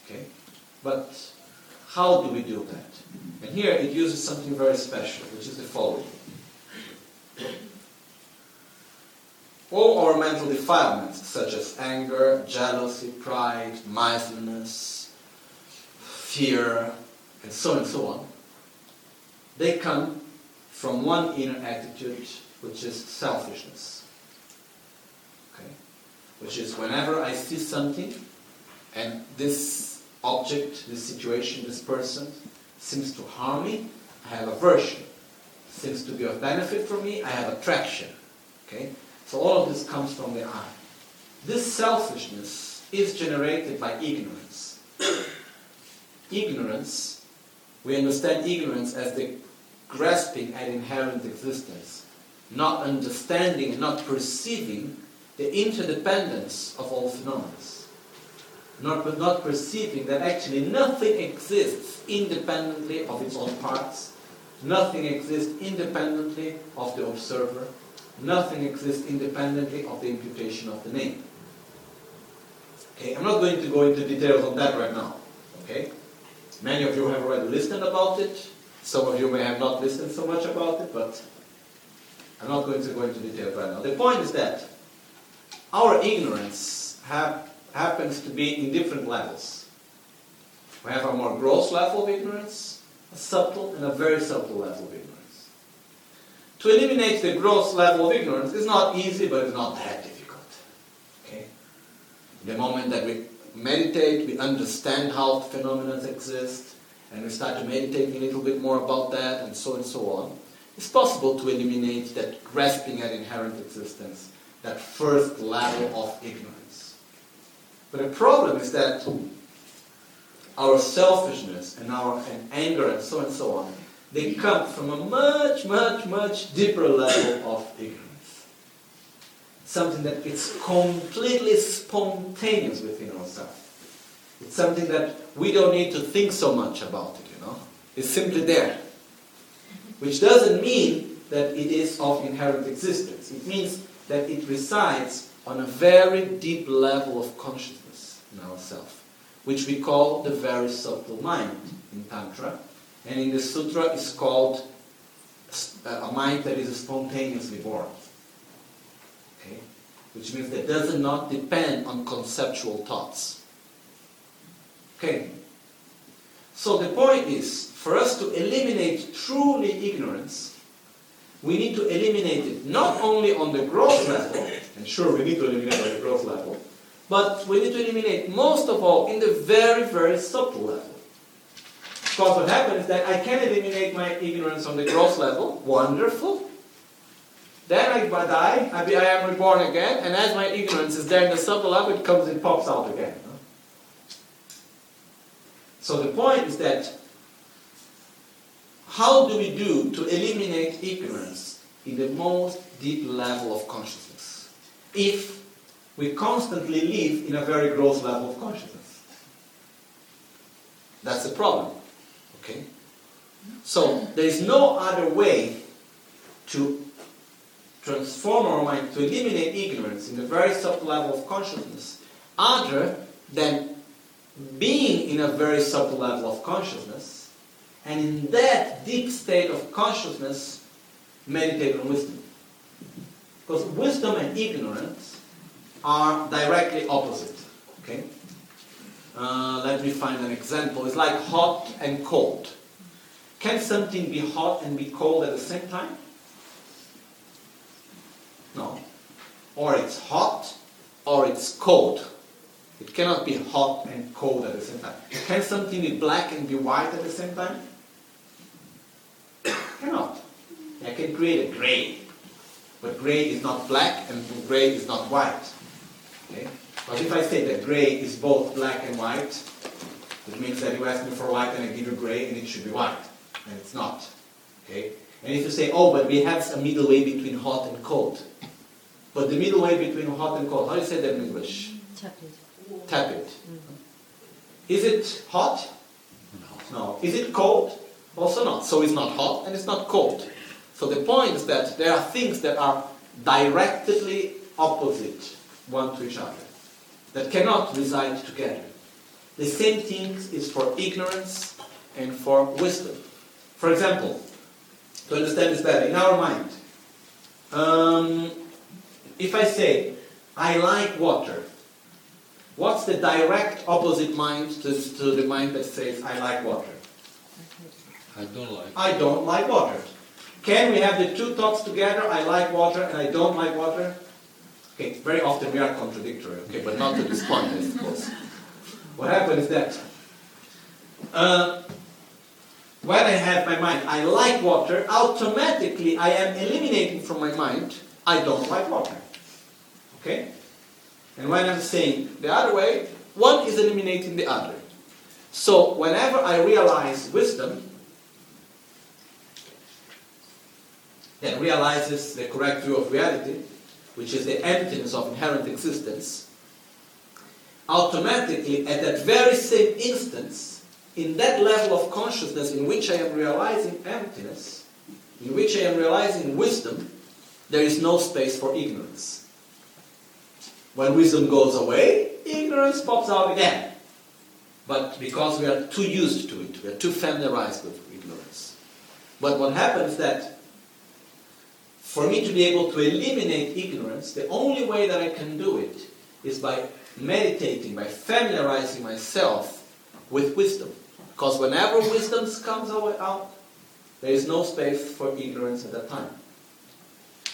Okay? But how do we do that? And here it uses something very special, which is the following. All our mental defilements, such as anger, jealousy, pride, miserliness, fear, and so on and so on, they come from one inner attitude, which is selfishness. Okay? Which is whenever I see something and this object, this situation, this person seems to harm me, I have aversion. Seems to be of benefit for me, I have attraction. Okay? So all of this comes from the I. This selfishness is generated by ignorance. ignorance, we understand ignorance as the grasping at inherent existence, not understanding and not perceiving the interdependence of all phenomena. Not, not perceiving that actually nothing exists independently of its own parts, nothing exists independently of the observer, nothing exists independently of the imputation of the name. Okay, I'm not going to go into details on that right now. Okay? Many of you have already listened about it. Some of you may have not listened so much about it, but I'm not going to go into detail right now. The point is that our ignorance happens to be in different levels. We have a more gross level of ignorance, a subtle and a very subtle level of ignorance. To eliminate the gross level of ignorance is not easy, but it's not that difficult. Okay? The moment that we meditate, we understand how phenomena exist, and we start to meditate a little bit more about that, and so and so on, it's possible to eliminate that grasping at inherent existence, that first level of ignorance. But the problem is that our selfishness and our and anger and so and so on, they come from a much, much, much deeper level of ignorance. Something that is completely spontaneous within ourselves. It's something that we don't need to think so much about it, you know. It's simply there. Which doesn't mean that it is of inherent existence. It means that it resides on a very deep level of consciousness in ourself, which we call the very subtle mind in Tantra. And in the Sutra is called a mind that is spontaneously born. Okay? Which means that it does not depend on conceptual thoughts. Okay. So the point is, for us to eliminate truly ignorance, we need to eliminate it not only on the gross level, and sure we need to eliminate on the gross level, but we need to eliminate most of all in the very, very subtle level. Because what happens is that I can eliminate my ignorance on the gross level, wonderful. Then I die, I, be, I am reborn again, and as my ignorance is there in the subtle level, it comes and pops out again. So the point is that how do we do to eliminate ignorance in the most deep level of consciousness if we constantly live in a very gross level of consciousness? That's the problem. Okay? So there is no other way to transform our mind, to eliminate ignorance in the very subtle level of consciousness, other than being in a very subtle level of consciousness, and in that deep state of consciousness, meditate on wisdom. Because wisdom and ignorance are directly opposite. Okay? Uh, let me find an example. It's like hot and cold. Can something be hot and be cold at the same time? No. Or it's hot or it's cold. It cannot be hot and cold at the same time. Can something be black and be white at the same time? cannot. I can create a gray. But gray is not black and gray is not white. Okay? But if I say that gray is both black and white, it means that you ask me for white and I give you gray and it should be white. And it's not. Okay? And if you say, oh, but we have a middle way between hot and cold. But the middle way between hot and cold, how do you say that in English? Tepid. it. Is it hot? No. Is it cold? Also not. So it's not hot and it's not cold. So the point is that there are things that are directly opposite one to each other, that cannot reside together. The same thing is for ignorance and for wisdom. For example, to understand this better, in our mind, um, if I say, I like water, what's the direct opposite mind to, to the mind that says, I like water? I don't like. I don't like water. Can we have the two thoughts together? I like water and I don't like water? Okay, very often we are contradictory, okay, but not to this point, I suppose. What happens is that uh, when I have my mind, I like water, automatically I am eliminating from my mind, I don't like water. Okay? And when I'm saying the other way, one is eliminating the other. So whenever I realize wisdom, that realizes the correct view of reality, which is the emptiness of inherent existence, automatically at that very same instance, in that level of consciousness in which I am realizing emptiness, in which I am realizing wisdom, there is no space for ignorance. When wisdom goes away, ignorance pops out again. But because we are too used to it, we are too familiarized with ignorance. But what happens is that for me to be able to eliminate ignorance, the only way that I can do it is by meditating, by familiarizing myself with wisdom. Because whenever wisdom comes out, there is no space for ignorance at that time.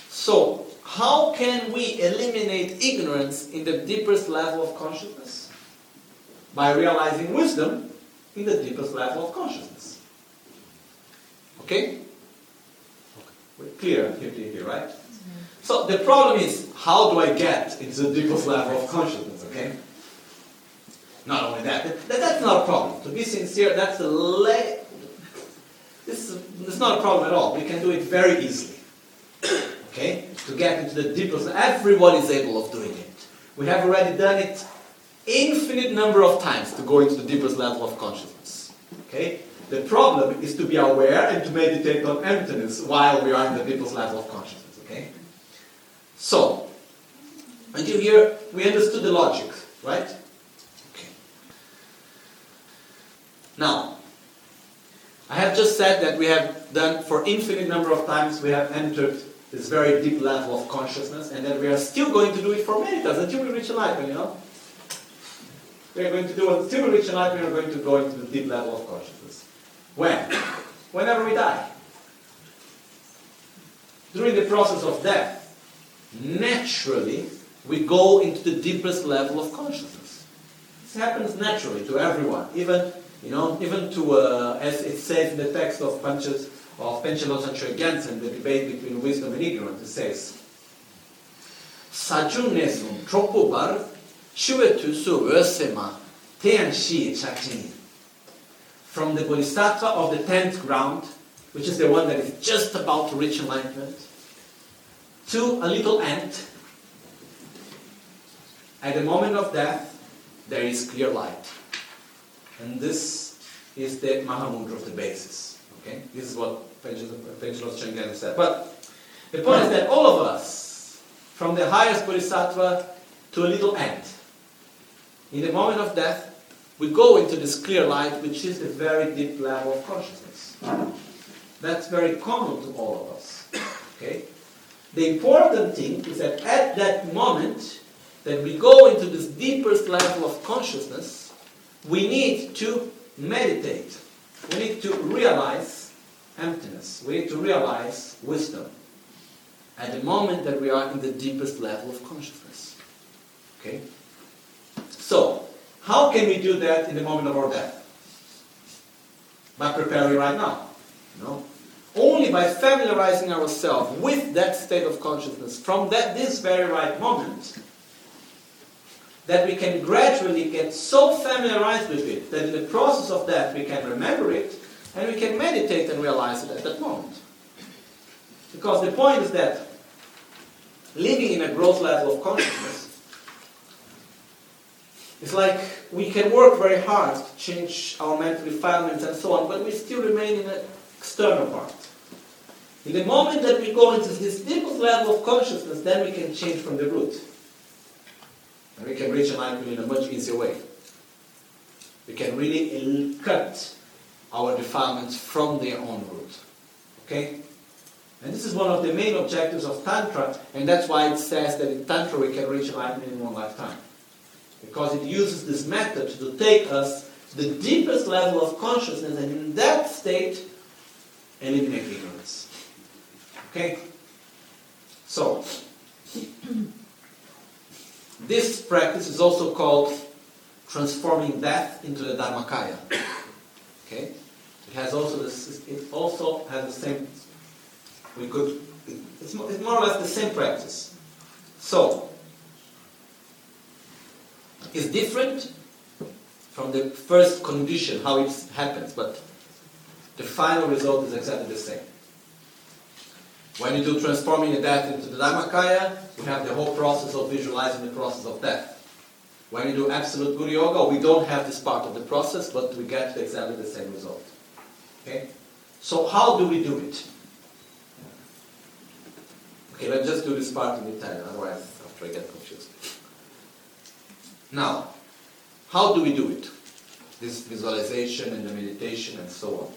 So, how can we eliminate ignorance in the deepest level of consciousness? By realizing wisdom in the deepest level of consciousness. Okay? We're clear here, here, right? So the problem is, how do I get into the deepest level of consciousness, okay? Not only that, that that's not a problem. To be sincere, that's a le- this is it's not a problem at all. We can do it very easily. Okay? To get into the deepest, everyone is able of doing it. We have already done it infinite number of times to go into the deepest level of consciousness. Okay? The problem is to be aware and to meditate on emptiness while we are in the deepest level of consciousness. Okay? So, until here, we understood the logic, right? Okay. Now, I have just said that we have done for infinite number of times, we have entered this very deep level of consciousness, and that we are still going to do it for many times until we reach enlightenment, you know? We are going to do it until we reach enlightenment, we are going to go into the deep level of consciousness. When? Whenever we die. During the process of death, naturally, we go into the deepest level of consciousness. This happens naturally to everyone, even you know, even to uh, as it says in the text of Panchas of Panchalosan Gensen, the debate between wisdom and ignorance. It says, "Sajun nesum tropobar shuetu su ösema tean shi chachini." From the bodhisattva of the tenth ground, which is the one that is just about to reach enlightenment, to a little ant. At the moment of death, there is clear light. And this is the Mahamudra of the basis. Okay? This is what Panchalos Changyana said. But the point is that all of us, from the highest bodhisattva to a little ant, in the moment of death, we go into this clear light, which is the very deep level of consciousness. That's very common to all of us. Okay? The important thing is that at that moment that we go into this deepest level of consciousness, we need to meditate. We need to realize emptiness. We need to realize wisdom at the moment that we are in the deepest level of consciousness. Okay? So, how can we do that in the moment of our death? By preparing right now. No? Only by familiarizing ourselves with that state of consciousness from that this very right moment that we can gradually get so familiarized with it that in the process of that we can remember it and we can meditate and realize it at that moment. Because the point is that living in a growth level of consciousness is like we can work very hard to change our mental defilements and so on, but we still remain in an external part. In the moment that we go into this deepest level of consciousness, then we can change from the root. And we can reach enlightenment in a much easier way. We can really cut our defilements from their own root. Okay? And this is one of the main objectives of Tantra, and that's why it says that in Tantra we can reach enlightenment in one lifetime. Because it uses this method to take us to the deepest level of consciousness, and in that state, eliminate ignorance. Okay? So, this practice is also called transforming death into the Dharmakaya. Okay? Has also it also has the same we could it's more, it's more or less the same practice. So it's different from the first condition, how it happens, but the final result is exactly the same. When you do transforming the death into the Dharmakaya, we have the whole process of visualizing the process of death. When you do absolute Guru Yoga, we don't have this part of the process, but we get exactly the same result. Okay? So how do we do it? Okay, let's just do this part in Italian, otherwise after I get confused. Now, how do we do it? This visualization and the meditation and so on.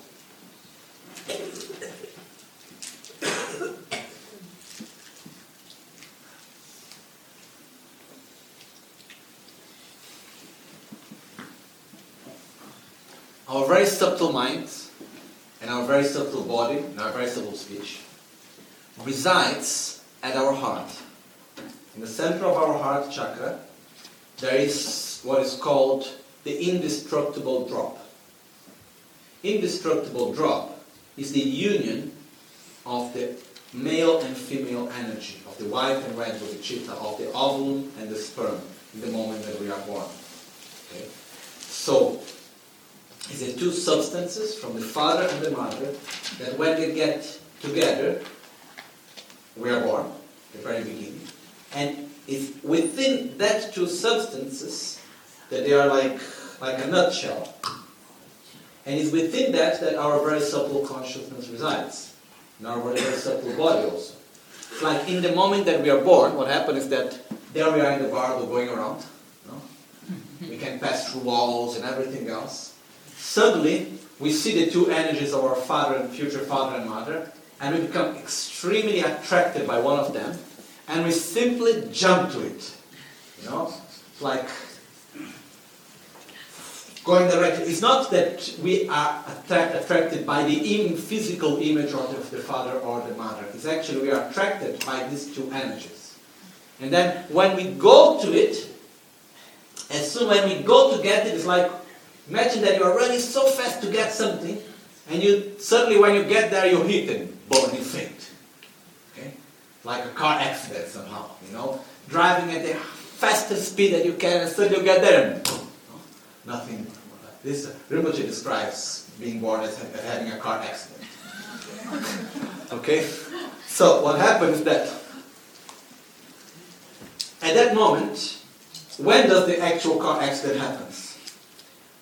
Our very subtle minds our very subtle body our very subtle speech resides at our heart. In the center of our heart chakra, there is what is called the indestructible drop. Indestructible drop is the union of the male and female energy, of the white and red bodhicitta, of the ovum and the sperm in the moment that we are born. Okay? So, it's the two substances from the father and the mother that when they get together, we are born, the very beginning. And it's within that two substances that they are like, like a nutshell. And it's within that that our very subtle consciousness resides. In our very, subtle body also. Like in the moment that we are born, what happens is that there we are in the bardo going around. No? We can pass through walls and everything else. Suddenly, we see the two energies of our father and future father and mother, and we become extremely attracted by one of them, and we simply jump to it. You know, like going directly. It's not that we are attract, attracted by the Im- physical image of the, the father or the mother. It's actually we are attracted by these two energies. And then when we go to it, as soon when we go to get it, it's like imagine that you are running so fast to get something, and you suddenly when you get there you're hit and boom, you faint. Okay? Like a car accident somehow, you know? Driving at the fastest speed that you can and suddenly you get there and boom, no? nothing. This Rinpoche describes being born as ha- having a car accident. okay? So what happens is that at that moment, when does the actual car accident happens?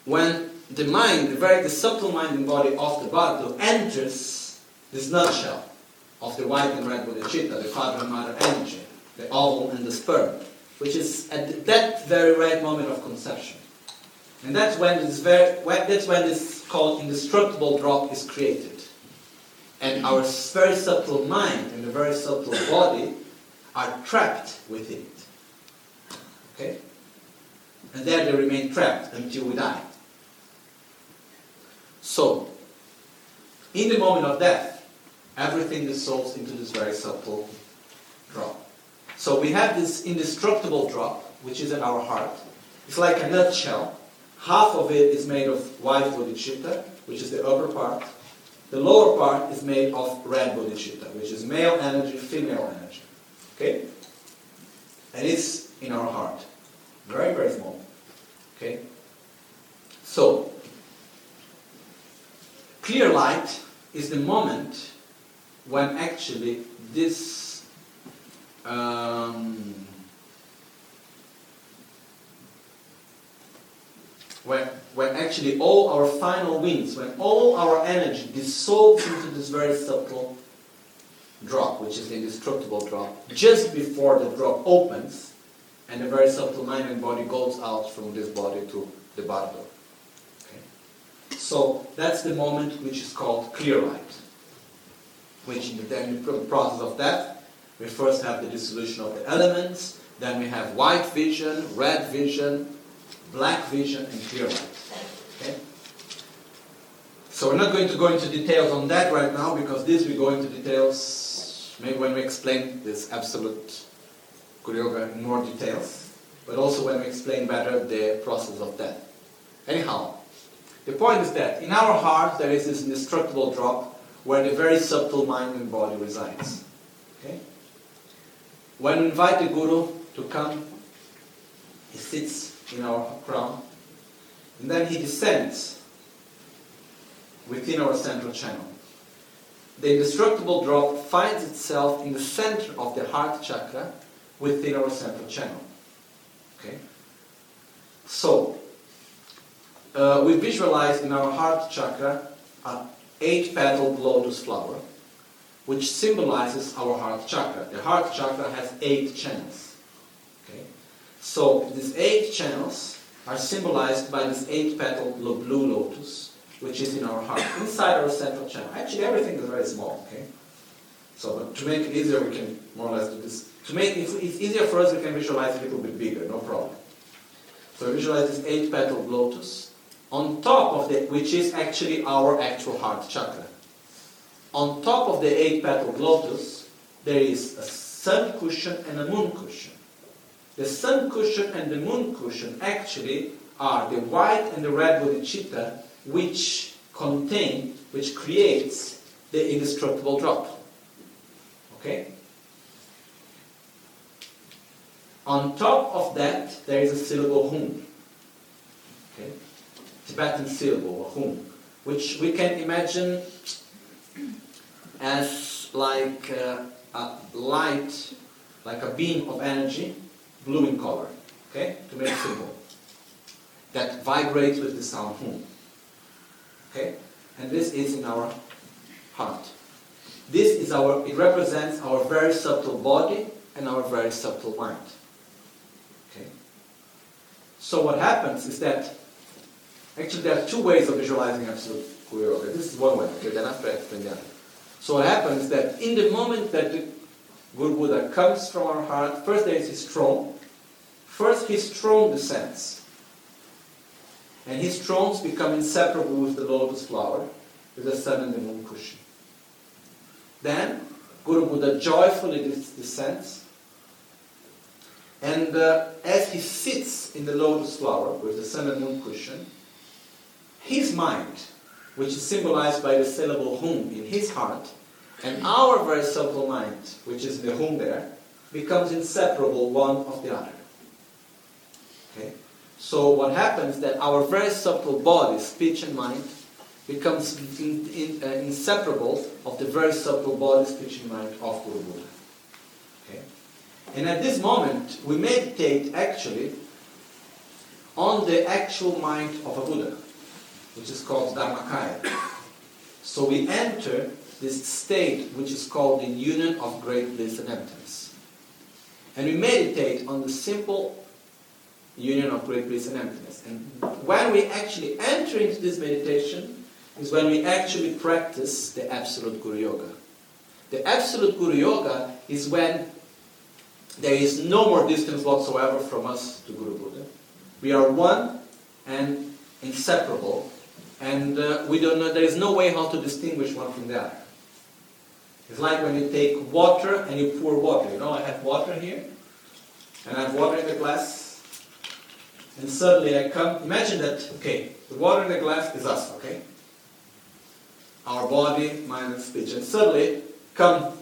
When the mind, the very the subtle mind and body of the Bardo enters this nutshell of the white and red bodhicitta, the father and mother energy, the ovum and the sperm, which is at that very right moment of conception. And that's when this very when, that's when this called indestructible drop is created. And our very subtle mind and the very subtle body are trapped within it. Okay? And there they remain trapped until we die. So, in the moment of death, everything dissolves into this very subtle drop. So we have this indestructible drop, which is in our heart. It's like a nutshell. Half of it is made of white bodhicitta, which is the upper part. The lower part is made of red bodhicitta, which is male energy, female energy. Okay? And it's in our heart. Very, very small. Okay? So, clear light is the moment when actually this um, when, when actually all our final winds, when all our energy dissolves into this very subtle drop, which is the indestructible drop, just before the drop opens and the very subtle mind and body goes out from this body to the bardo. So that's the moment which is called clear light. Which in the, process of that, we first have the dissolution of the elements, then we have white vision, red vision, black vision, and clear light. Okay? So we're not going to go into details on that right now because this we go into details maybe when we explain this absolute Guru Yoga in more details, but also when we explain better the process of death. Anyhow, the point is that in our heart there is this indestructible drop where the very subtle mind and body resides. Okay? When we invite the Guru to come, he sits in our crown, and then he descends within our central channel. The indestructible drop finds itself in the center of the heart chakra within our central channel. Okay? So, uh, we visualize in our heart chakra an eight-petaled lotus flower, which symbolizes our heart chakra. The heart chakra has eight channels. Okay? So, these eight channels are symbolized by this eight-petaled blue lotus, which is in our heart, inside our central channel. Actually, everything is very small. Okay? So, but to make it easier, we can more or less do this. To make it it's easier for us, we can visualize it a little bit bigger, no problem. So visualize this eight-petaled lotus on top of the, which is actually our actual heart chakra. On top of the eight petal lotus, there is a sun cushion and a moon cushion. The sun cushion and the moon cushion actually are the white and the red bodhicitta which contain, which creates the indestructible drop. Okay? On top of that, there is a syllable hum. Okay? Tibetan syllable, which we can imagine as like uh, a light, like a beam of energy, blue in color. Okay? To make simple. That vibrates with the sound hum. Okay? And this is in our heart. This is our, it represents our very subtle body and our very subtle mind. Okay? So what happens is that, actually there are two ways of visualizing absolute Guru Yoga. This is one way, okay, then after I explain the other. So what happens is that in the moment that the Guru Buddha comes from our heart, first there is his throne. First his throne descends. And his thrones become inseparable with the lotus flower, with the sun and the moon cushion. Then Guru Buddha joyfully descends, and uh, as he sits in the lotus flower with the sun and moon cushion, his mind, which is symbolized by the syllable hum in his heart, and our very subtle mind, which is the hum there, becomes inseparable one of the other. Okay? So what happens that our very subtle body, speech and mind, becomes in, in, uh, inseparable of the very subtle body, speech and mind of Guru Buddha. Okay? And at this moment, we meditate actually on the actual mind of a Buddha, which is called Dharmakaya. So we enter this state which is called the union of great bliss and emptiness. And we meditate on the simple union of great bliss and emptiness. And when we actually enter into this meditation is when we actually practice the absolute Guru Yoga. The absolute Guru Yoga is when there is no more distance whatsoever from us to Guru Buddha. We are one and inseparable, and uh, we don't know, there is no way how to distinguish one from the other. It's like when you take water and you pour water. You know, I have water here, and I have water in the glass, and suddenly I come. Imagine that, okay, the water in the glass is us, okay? Our body, mind, and speech. And suddenly come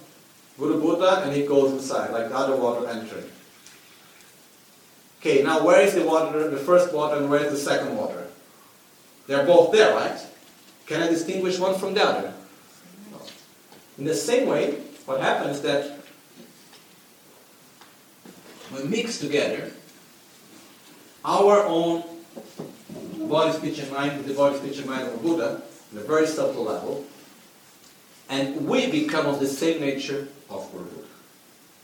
Guru Buddha and he goes inside, like the other water entering. Okay, now where is the water, the first water, and where is the second water? They're both there, right? Can I distinguish one from the other? In the same way, what happens is that we mix together our own body, speech, and mind with the body, speech, and mind of Buddha, on a very subtle level, and we become of the same nature of Guru Buddha.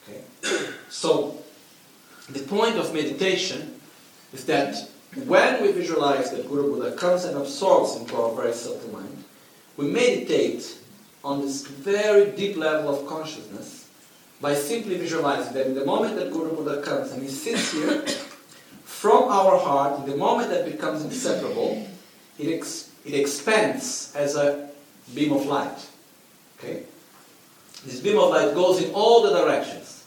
Okay? So, the point of meditation is that when we visualize that Guru Buddha comes and absorbs into our very subtle mind, we meditate on this very deep level of consciousness by simply visualizing that in the moment that Guru Buddha comes and he sits here, from our heart, in the moment that becomes inseparable, it, ex- it expands as a beam of light. Okay? This beam of light goes in all the directions.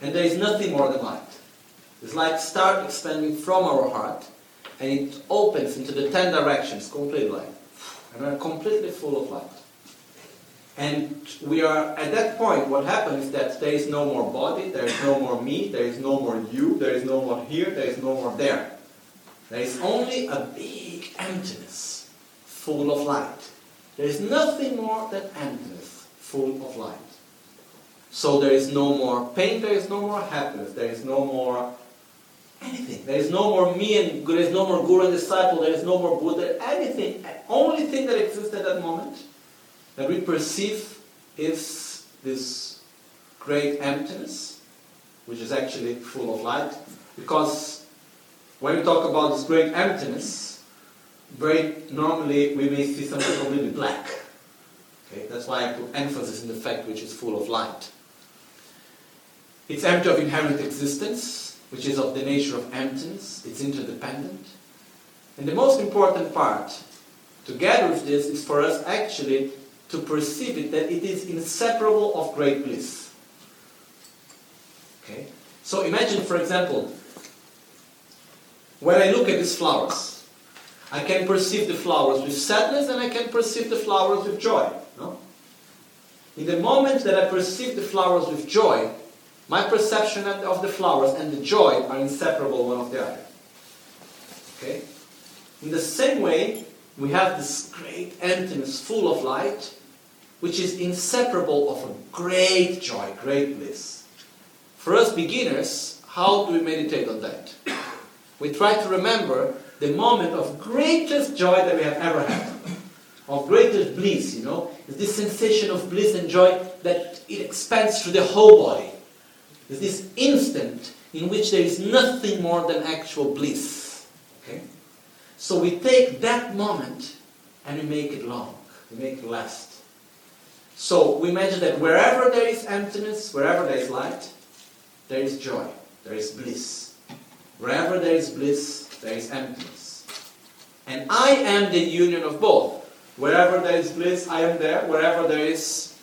And there is nothing more than light. This light starts expanding from our heart and it opens into the ten directions, complete light. And we're completely full of light. And we are at that point, what happens is that there is no more body, there is no more me, there is no more you, there is no more here, there is no more there. There is only a big emptiness, full of light. There is nothing more than emptiness, full of light. So there is no more pain, there is no more happiness, there is no more anything. There is no more me and there is no more guru and disciple, there is no more Buddha, anything. Only thing that exists at that moment that we perceive is this great emptiness, which is actually full of light. Because when we talk about this great emptiness, very normally we may see something completely black. Okay, that's why I put emphasis in the fact which is full of light. It's empty of inherent existence, which is of the nature of emptiness. It's interdependent. And the most important part, together with this, is for us actually to perceive it that it is inseparable of great bliss. Okay? So imagine, for example, when I look at these flowers, I can perceive the flowers with sadness and I can perceive the flowers with joy. No? In the moment that I perceive the flowers with joy, my perception of the flowers and the joy are inseparable one of the other. Okay? In the same way, we have this great emptiness full of light, which is inseparable of a great joy, great bliss. For us beginners, how do we meditate on that? We try to remember the moment of greatest joy that we have ever had, of greatest bliss, you know, it's this sensation of bliss and joy that it expands through the whole body. It's this instant in which there is nothing more than actual bliss. Okay? So we take that moment and we make it long, we make it last. So we imagine that wherever there is emptiness, wherever there is light, there is joy, there is bliss. Wherever there is bliss, there is emptiness. And I am the union of both. Wherever there is bliss, I am there. Wherever there is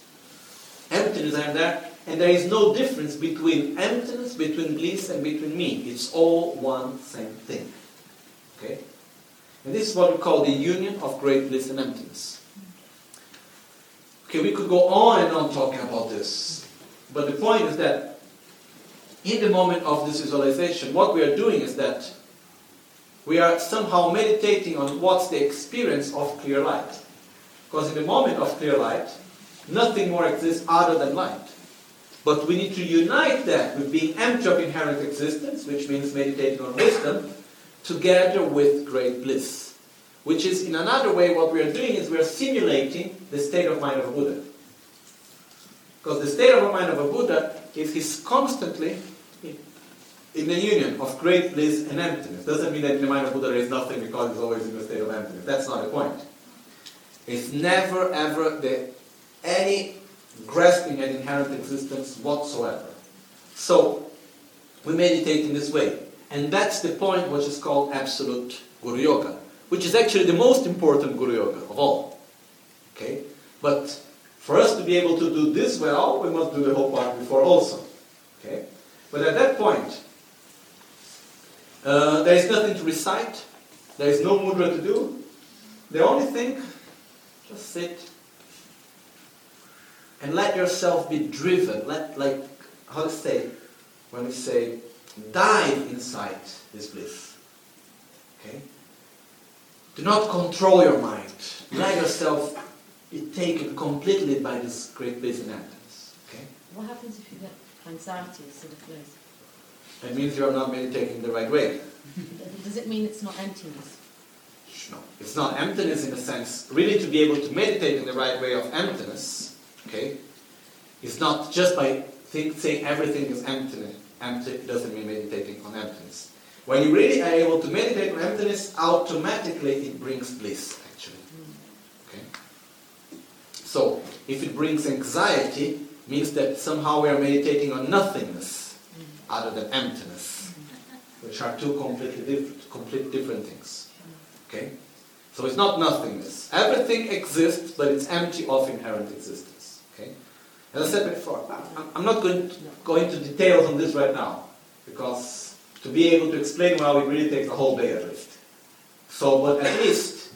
emptiness, I am there. And there is no difference between emptiness, between bliss, and between me. It's all one same thing. Okay? And this is what we call the union of great bliss and emptiness. Okay, we could go on and on talking about this. But the point is that in the moment of this visualization, what we are doing is that we are somehow meditating on what's the experience of clear light. Because in the moment of clear light, nothing more exists other than light. But we need to unite that with being empty of inherent existence, which means meditating on wisdom, together with great bliss. Which is, in another way, what we are doing is we are simulating the state of mind of a Buddha. Because the state of mind of a Buddha is he's constantly in the union of great bliss and emptiness. Doesn't mean that in the mind of Buddha there is nothing because he's always in a state of emptiness. That's not the point. It's never ever the, any grasping at inherent existence whatsoever. So, we meditate in this way. And that's the point which is called absolute Guru Yoga which is actually the most important Guru Yoga of all. Okay? But for us to be able to do this well, we must do the whole part before also. Okay? But at that point, uh, there is nothing to recite, there is no mudra to do. The only thing, just sit and let yourself be driven. Let, like, how to say, when we say, dive inside this bliss. Okay? Do not control your mind. Let yourself be taken completely by this great bliss and emptiness. Okay? What happens if you get anxiety instead of bliss? It means you are not meditating the right way. Does it mean it's not emptiness? No, it's not emptiness in the sense, really to be able to meditate in the right way of emptiness, okay, it's not just by think, saying everything is empty, empty doesn't mean meditating on emptiness. When you really are able to meditate on emptiness, automatically it brings bliss, actually. Okay? So, if it brings anxiety, means that somehow we are meditating on nothingness other than emptiness, which are two completely different, complete different things. Okay? So it's not nothingness. Everything exists, but it's empty of inherent existence. As I said before, I'm- I'm not going to go into details on this right now, because to be able to explain well, it really takes a whole day at least. So, but at least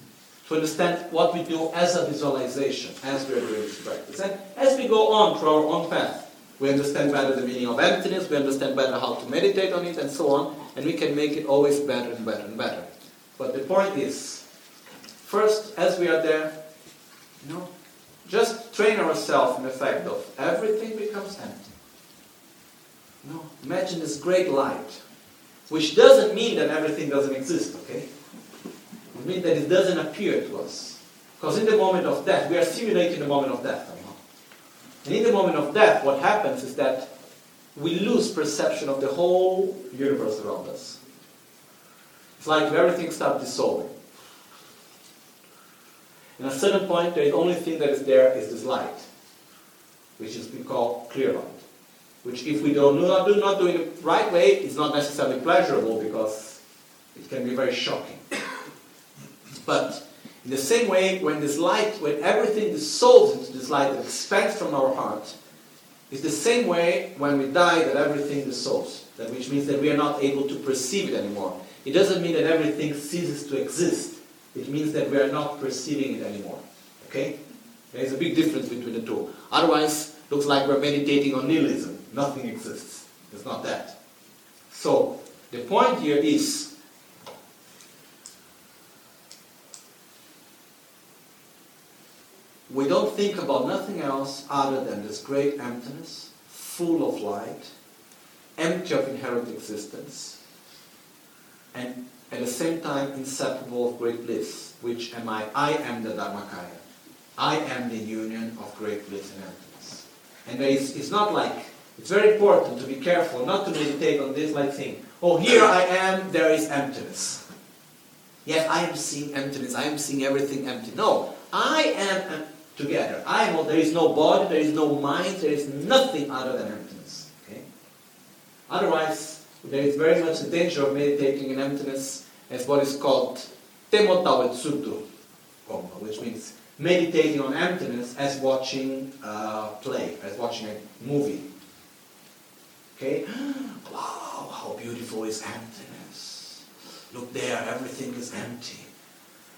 to understand what we do as a visualization, as we are doing this practice. And as we go on through our own path, we understand better the meaning of emptiness, we understand better how to meditate on it, and so on, and we can make it always better and better and better. But the point is, first, as we are there, you know, just train ourselves in the fact of everything becomes empty. No, imagine this great light, which doesn't mean that everything doesn't exist, okay? It means that it doesn't appear to us. Because in the moment of death, we are simulating the moment of death. And in the moment of death, what happens is that we lose perception of the whole universe around us. It's like everything starts dissolving. At a certain point, the only thing that is there is this light, which is we call clear light. Which, if we do not do not do it the right way, is not necessarily pleasurable because it can be very shocking. But in the same way, when this light, when everything dissolves into this light that expands from our heart, it's the same way when we die that everything dissolves. That which means that we are not able to perceive it anymore. It doesn't mean that everything ceases to exist. It means that we are not perceiving it anymore. Okay? There is a big difference between the two. Otherwise, looks like we're meditating on nihilism. Nothing exists. It's not that. So, the point here is we don't think about nothing else other than this great emptiness, full of light, empty of inherent existence, and at the same time inseparable of great bliss, which am I? I am the Dharmakaya. I am the union of great bliss and emptiness. And it's not like, it's very important to be careful not to meditate on this like thing. Oh, here I am, there is emptiness. Yes, I am seeing emptiness, I am seeing everything empty. No, I am em- together. I am, there is no body, there is no mind, there is nothing other than emptiness. Okay? Otherwise, there is very much the danger of meditating in emptiness as what is called temotao et sudru, which means meditating on emptiness as watching a play, as watching a movie. Okay? Wow, how beautiful is emptiness. Look there, everything is empty.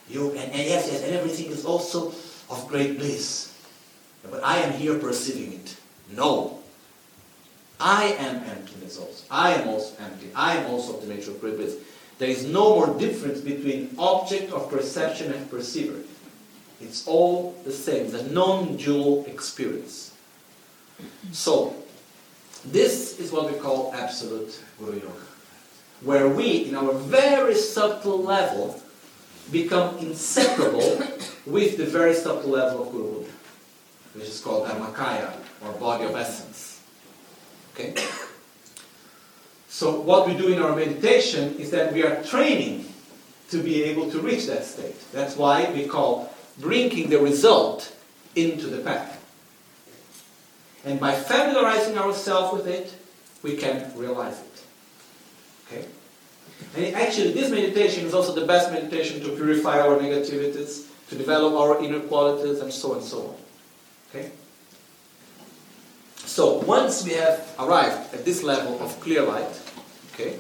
You and, and yes, yes, and everything is also of great bliss. But I am here perceiving it. No. I am emptiness also. I am also empty. I am also of the nature of bliss. There is no more difference between object of perception and perceiver. It's all the same, the non-dual experience. So, this is what we call absolute Guru Yoga, where we, in our very subtle level, become inseparable with the very subtle level of Guru Buddha, which is called Dharmakaya, or body of essence. Okay? So what we do in our meditation is that we are training to be able to reach that state. That's why we call bringing the result into the path. And by familiarizing ourselves with it, we can realize it. Okay? And actually, this meditation is also the best meditation to purify our negativities, to develop our inner qualities, and so on and so on. Okay? So, once we have arrived at this level of clear light, okay,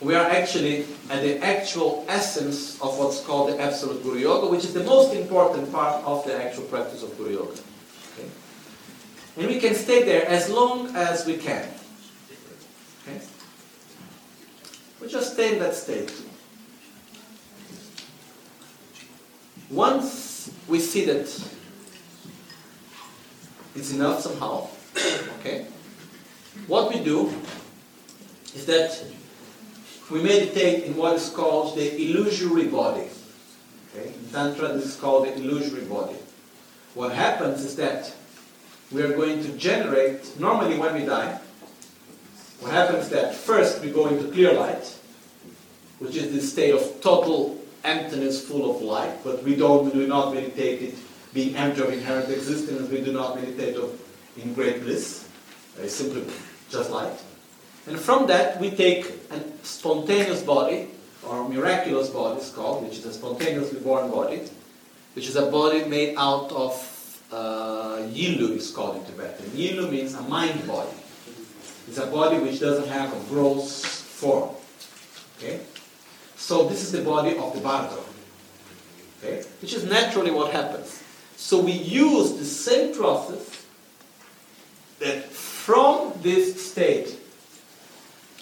we are actually at the actual essence of what's called the Absolute Guru Yoga, which is the most important part of the actual practice of Guru Yoga. Okay? And we can stay there as long as we can. Okay? We just stay in that state. Once we see that it's enough somehow, okay, what we do is that we meditate in what is called the illusory body. Okay? In Tantra, this is called the illusory body. What happens is that we are going to generate, normally when we die, what happens is that first we go into clear light, which is this state of total emptiness full of light, but we don't we do not meditate it being empty of inherent existence, we do not meditate of in great bliss. It's simply just light. And from that we take a spontaneous body, or miraculous body it's called, which is a spontaneously born body, which is a body made out of uh, yilu, is called in Tibetan. Yilu means a mind body. It's a body which doesn't have a gross form. Okay? So this is the body of the Bardo. Okay? Which is naturally what happens. So we use the same process that from this state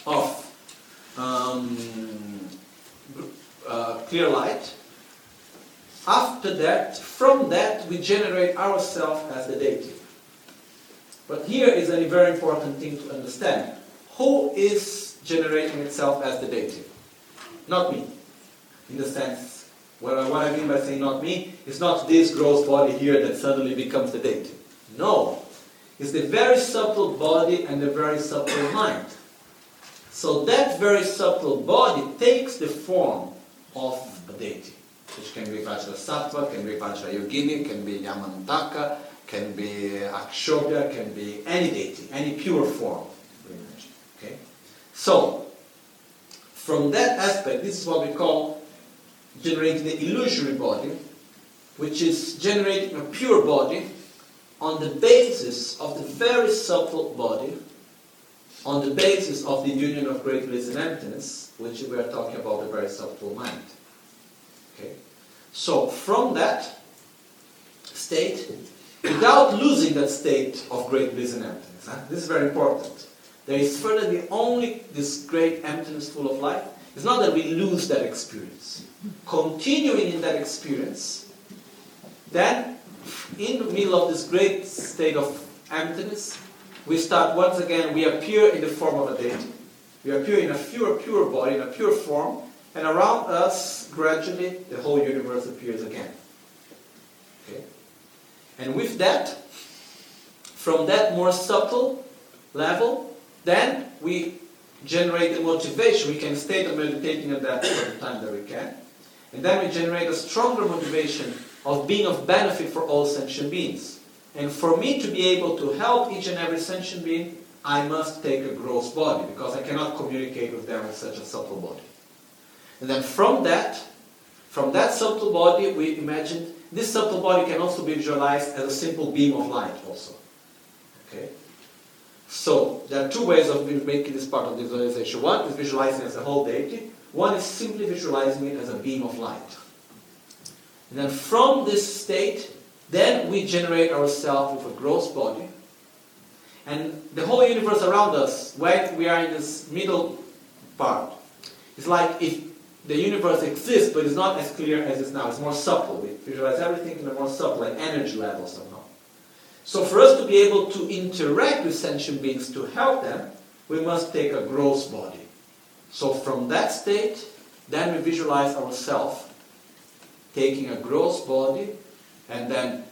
of um, uh, clear light, after that, from that, we generate ourselves as the deity. But here is a very important thing to understand. Who is generating itself as the deity? Not me. In the sense, what I, what I mean by saying not me, is not this gross body here that suddenly becomes the deity. No. It's the very subtle body and the very subtle mind. So that very subtle body takes the form of a deity, which can be Vajrasattva, can be Vajrayogini, can be Yamantaka, can be Akshobhya, can be any deity, any pure form. Okay? So, from that aspect, this is what we call generating the illusory body, which is generating a pure body on the basis of the very subtle body, on the basis of the union of great bliss and emptiness, which we are talking about the very subtle mind. Okay? So from that state, without losing that state of great bliss and emptiness, huh? this is very important. There is further the only this great emptiness full of life. It's not that we lose that experience. Continuing in that experience, then in the middle of this great state of emptiness, we start once again, we appear in the form of a deity. We appear in a pure, pure body, in a pure form, and around us, gradually, the whole universe appears again. Okay? And with that, from that more subtle level, then we generate the motivation. We can stay meditating at that for the time that we can. And then we generate a stronger motivation of being of benefit for all sentient beings. And for me to be able to help each and every sentient being, I must take a gross body because I cannot communicate with them with such a subtle body. And then from that, from that subtle body, we imagine this subtle body can also be visualized as a simple beam of light also. Okay? So there are two ways of making this part of the visualization. One is visualizing as a whole deity. One is simply visualizing it as a beam of light. And then from this state, then we generate ourselves with a gross body. And the whole universe around us, when we are in this middle part, it's like if the universe exists, but it's not as clear as it's now. It's more subtle. We visualize everything in a more subtle, like energy level somehow. So for us to be able to interact with sentient beings to help them, we must take a gross body. So from that state, then we visualize ourselves taking a gross body, and then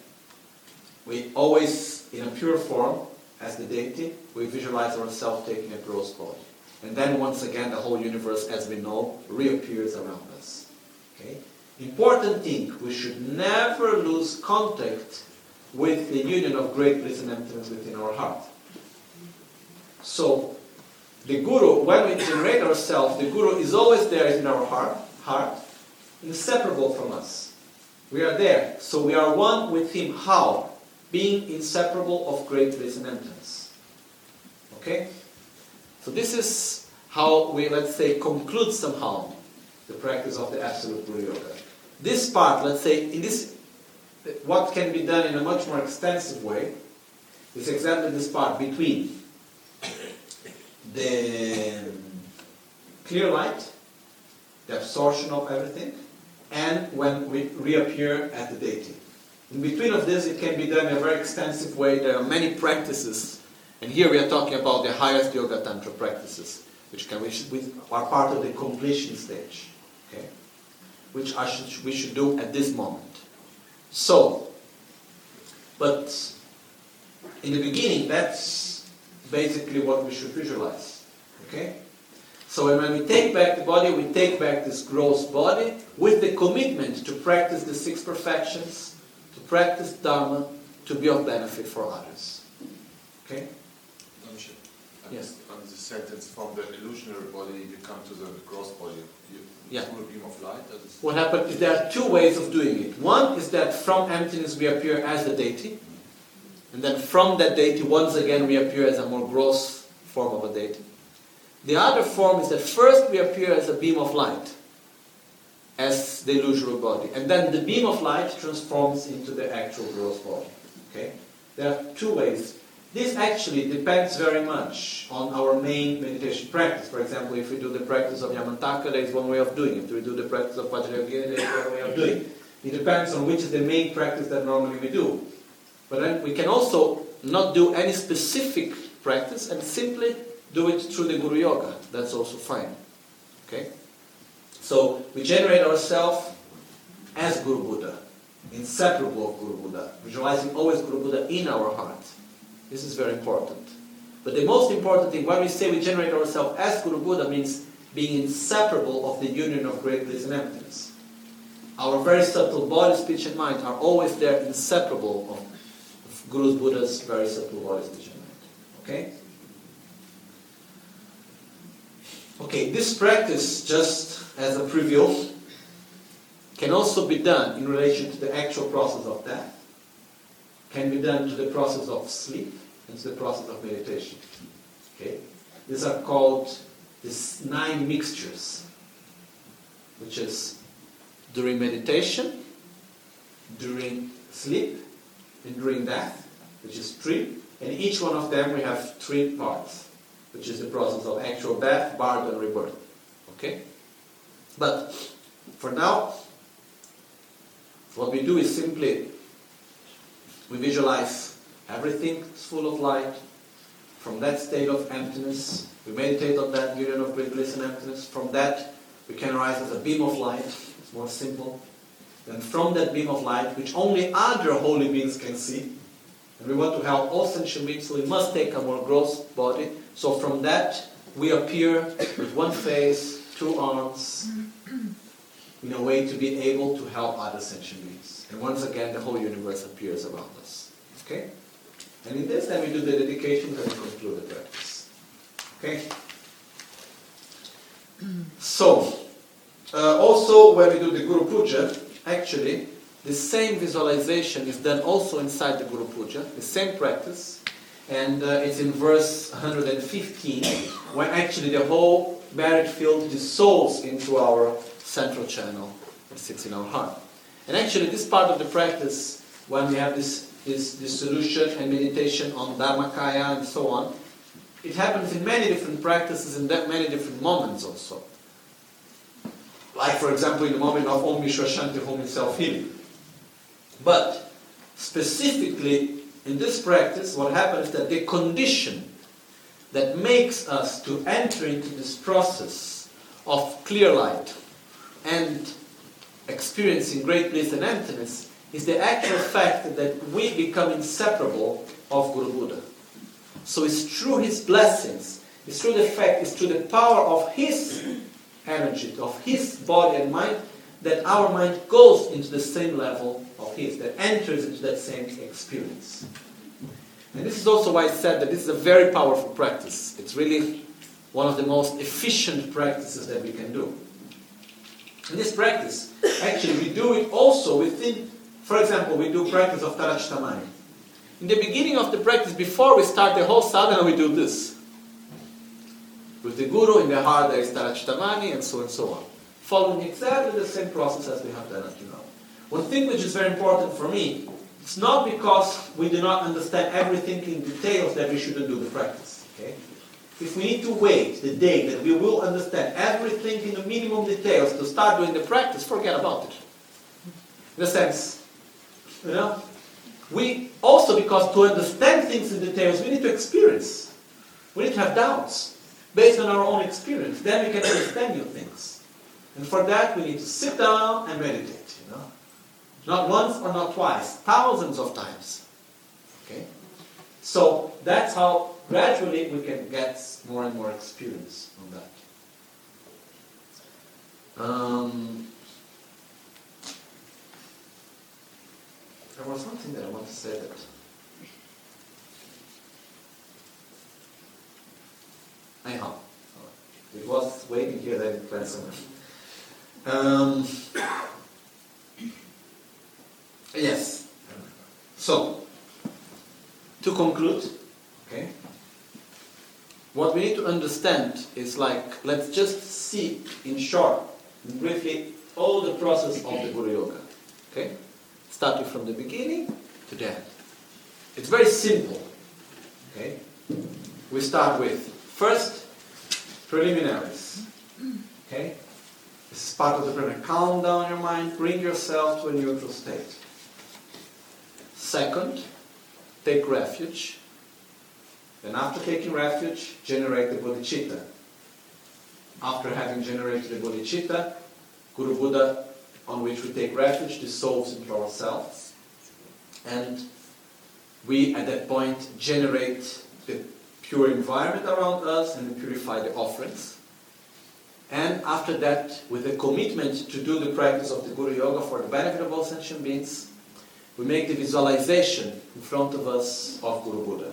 we always, in a pure form, as the deity, we visualize ourselves taking a gross body. And then once again, the whole universe, as we know, reappears around us. Okay? Important thing, we should never lose contact with the union of great bliss and emptiness within our heart. So, the Guru, when we generate ourselves, the Guru is always there in our heart, heart, inseparable from us. We are there. So we are one with Him. How? Being inseparable of great bliss and emptiness. Okay? So this is how we, let's say, conclude somehow the practice of the Absolute Guru Yoga. This part, let's say, in this, what can be done in a much more extensive way is exactly this part between the clear light, the absorption of everything, and when we reappear at the deity. In between of this, it can be done in a very extensive way. There are many practices, and here we are talking about the highest Yoga Tantra practices, which can which, are part of the completion stage, okay, which should, we should do at this moment. So, but in the beginning, that's basically what we should visualize, okay. So when we take back the body, we take back this gross body with the commitment to practice the six perfections, to practice Dharma, to be of benefit for others. Okay? Ramshay, on Yes. On the sentence, from the illusionary body, you come to the gross body. You, Yeah. Through a beam of light? That is, What happened is there are two ways of doing it. One is that from emptiness we appear as a deity, and then from that deity once again we appear as a more gross form of a deity. The other form is that first we appear as a beam of light, as the illusory body, and then the beam of light transforms into the actual gross body. Okay? There are two ways. This actually depends very much on our main meditation practice. For example, if we do the practice of Yamantaka, there is one way of doing it. If we do the practice of Vajrayogini, there is one way of doing it. It depends on which is the main practice that normally we do. But then we can also not do any specific practice and simply do it through the Guru Yoga. That's also fine. Okay? So we generate ourselves as Guru Buddha, inseparable of Guru Buddha, visualizing always Guru Buddha in our heart. This is very important. But the most important thing, when we say we generate ourselves as Guru Buddha, means being inseparable of the union of great bliss and emptiness. Our very subtle body, speech, and mind are always there, inseparable of, of Guru Buddha's very subtle body, speech, and mind. Okay? Okay, this practice, just as a preview, can also be done in relation to the actual process of death, can be done to the process of sleep, and the process of meditation. Okay? These are called these nine mixtures, which is during meditation, during sleep, and during death, which is three. And each one of them we have three parts, which is the process of actual death, birth, and rebirth. Okay? But for now, what we do is simply we visualize everything is full of light. From that state of emptiness, we meditate on that union of great bliss and emptiness. From that, we can rise as a beam of light. It's more simple. Then from that beam of light, which only other holy beings can see, and we want to help all sentient beings, so we must take a more gross body. So from that, we appear with one face, two arms, in a way to be able to help other sentient beings. And once again, the whole universe appears around us. Okay? And in this, then we do the dedication and conclude the practice. Okay? So, uh, also when we do the Guru Puja, actually, the same visualization is done also inside the Guru Puja, the same practice, and uh, it's in verse 115, where actually the whole merit field dissolves into our central channel that sits in our heart. And actually, this part of the practice, when we have this, this, this solution and meditation on Dharmakaya and so on, it happens in many different practices in many different moments also. Like, for example, in the moment of Om Vishwa Shanti Hum in self-healing. But specifically in this practice, what happens is that the condition that makes us to enter into this process of clear light and experiencing great bliss and emptiness is the actual fact that we become inseparable of Guru Buddha. So it's through his blessings, it's through the fact, it's through the power of his energy, of his body and mind, that our mind goes into the same level of his, that enters into that same experience. And this is also why I said that this is a very powerful practice. It's really one of the most efficient practices that we can do. In this practice, actually, we do it also within, for example, we do practice of Tara Chittamani. In the beginning of the practice, before we start the whole sadhana, we do this. With the Guru in the heart, there is Tara Chittamani, and so on and so on. Following exactly the same process as we have done until now. One thing which is very important for me, it's not because we do not understand everything in details that we shouldn't do the practice. Okay? If we need to wait the day that we will understand everything in the minimum details to start doing the practice, forget about it. In a sense, you know, we also because to understand things in details, we need to experience. We need to have doubts. based on our own experience. Then we can understand new things. And for that, we need to sit down and meditate, you know. Not once or not twice, thousands of times. Okay? So that's how gradually we can get more and more experience on that. Um, there was something that I want to say that. Anyhow, it was waiting here that it somewhere. Um, yes. So, to conclude, okay, what we need to understand is like, let's just see in short, briefly, all the process of the Guru Yoga. Okay? Starting from the beginning to the end. It's very simple. Okay? We start with first preliminaries. Okay? This is part of the prayer. Calm down your mind, bring yourself to a neutral state. Second, take refuge. Then after taking refuge, generate the bodhicitta. After having generated the bodhicitta, Guru Buddha, on which we take refuge, dissolves into ourselves. And we, at that point, generate the pure environment around us and purify the offerings. And after that, with a commitment to do the practice of the Guru Yoga for the benefit of all sentient beings, we make the visualization in front of us of Guru Buddha.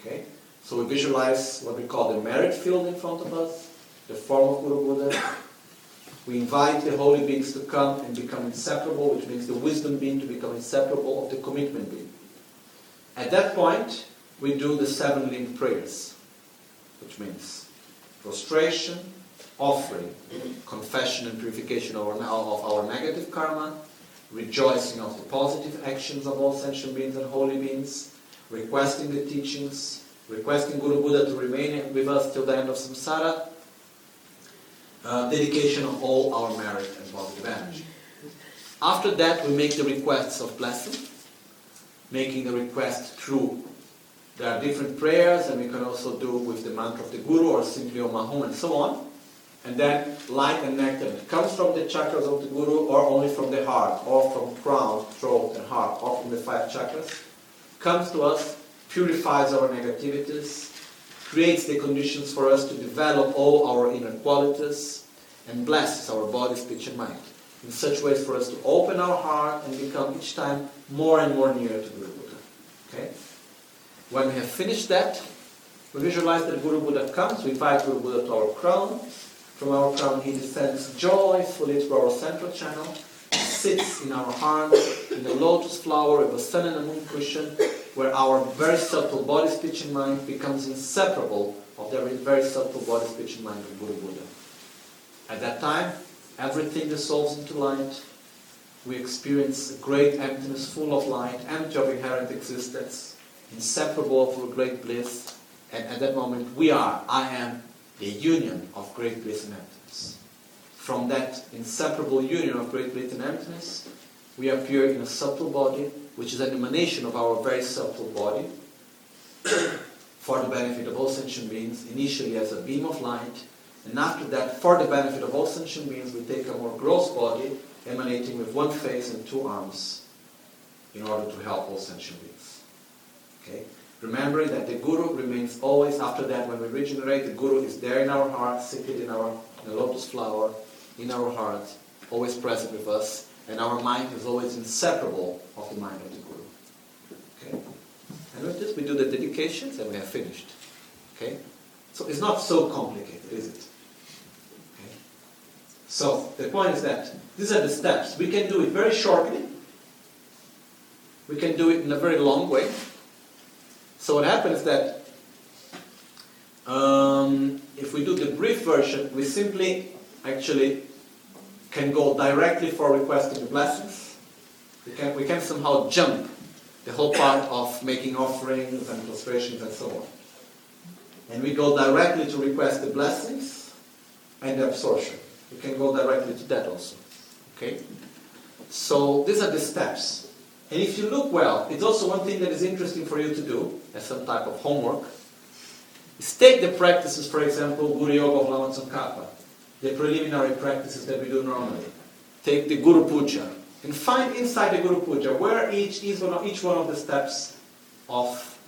Okay? So we visualize what we call the merit field in front of us, the form of Guru Buddha. We invite the holy beings to come and become inseparable, which means the wisdom being to become inseparable of the commitment being. At that point, we do the seven link prayers, which means prostration, offering, confession and purification of our negative karma, rejoicing of the positive actions of all sentient beings and holy beings, requesting the teachings, requesting Guru Buddha to remain with us till the end of samsara, uh, dedication of all our merit and positive energy. After that, we make the requests of blessing, making the request through. There are different prayers, and we can also do with the mantra of the Guru or simply Om Ahum and so on. And then light and nectar that comes from the chakras of the Guru or only from the heart, or from crown, throat, and heart, or from the five chakras, comes to us, purifies our negativities, creates the conditions for us to develop all our inner qualities, and blesses our body, speech, and mind in such ways for us to open our heart and become each time more and more near to Guru Buddha. Okay? When we have finished that, we visualize that Guru Buddha comes, we invite Guru Buddha to our crown. From our crown, he descends joyfully through our central channel, sits in our heart, in the lotus flower of a sun and a moon cushion, where our very subtle body, speech, and mind becomes inseparable of the very subtle body, speech, and mind of Buddha. At that time, everything dissolves into light. We experience a great emptiness, full of light, empty of inherent existence, inseparable from great bliss. And at that moment, we are, I am, the union of great bliss and emptiness. From that inseparable union of great bliss and emptiness, we appear in a subtle body, which is an emanation of our very subtle body, for the benefit of all sentient beings, initially as a beam of light, and after that, for the benefit of all sentient beings, we take a more gross body, emanating with one face and two arms, in order to help all sentient beings. Okay? Remembering that the Guru remains always after that, when we regenerate, the Guru is there in our heart, seated in our in lotus flower, in our heart, always present with us, and our mind is always inseparable of the mind of the Guru. Okay? And with this, we do the dedications and we are finished. Okay? So it's not so complicated, is it? Okay? So the point is that these are the steps. We can do it very shortly. We can do it in a very long way. So what happens is that um, if we do the brief version, we simply actually can go directly for requesting the blessings. We can, we can somehow jump the whole part of making offerings and prostrations and so on. And we go directly to request the blessings and the absorption. We can go directly to that also. Okay? So these are the steps. And if you look well, it's also one thing that is interesting for you to do as some type of homework. is take the practices, for example, Guru Yoga of Lama Tsongkhapa, the preliminary practices that we do normally. Take the Guru Puja and find inside the Guru Puja where each is one of, each one of the steps of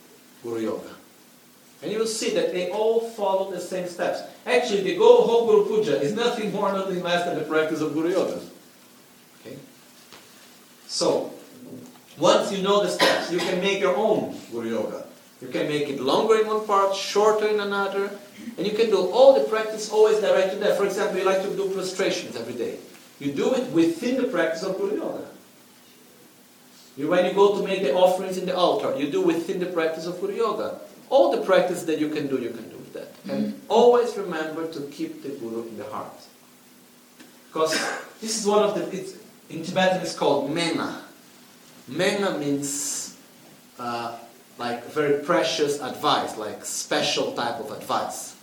Guru Yoga. And you will see that they all follow the same steps. Actually, the whole Guru Puja is nothing more, nothing less than the practice of Guru Yoga. Okay? So, once you know the steps, you can make your own Guru Yoga. You can make it longer in one part, shorter in another, and you can do all the practice always directed there. For example, you like to do prostrations every day. You do it within the practice of Guru Yoga. You, when you go to make the offerings in the altar, you do within the practice of Guru Yoga. All the practice that you can do, you can do with that. And always remember to keep the Guru in the heart. Because this is one of the, it's, in Tibetan it's called Mena. Mena means uh, like very precious advice, like special type of advice,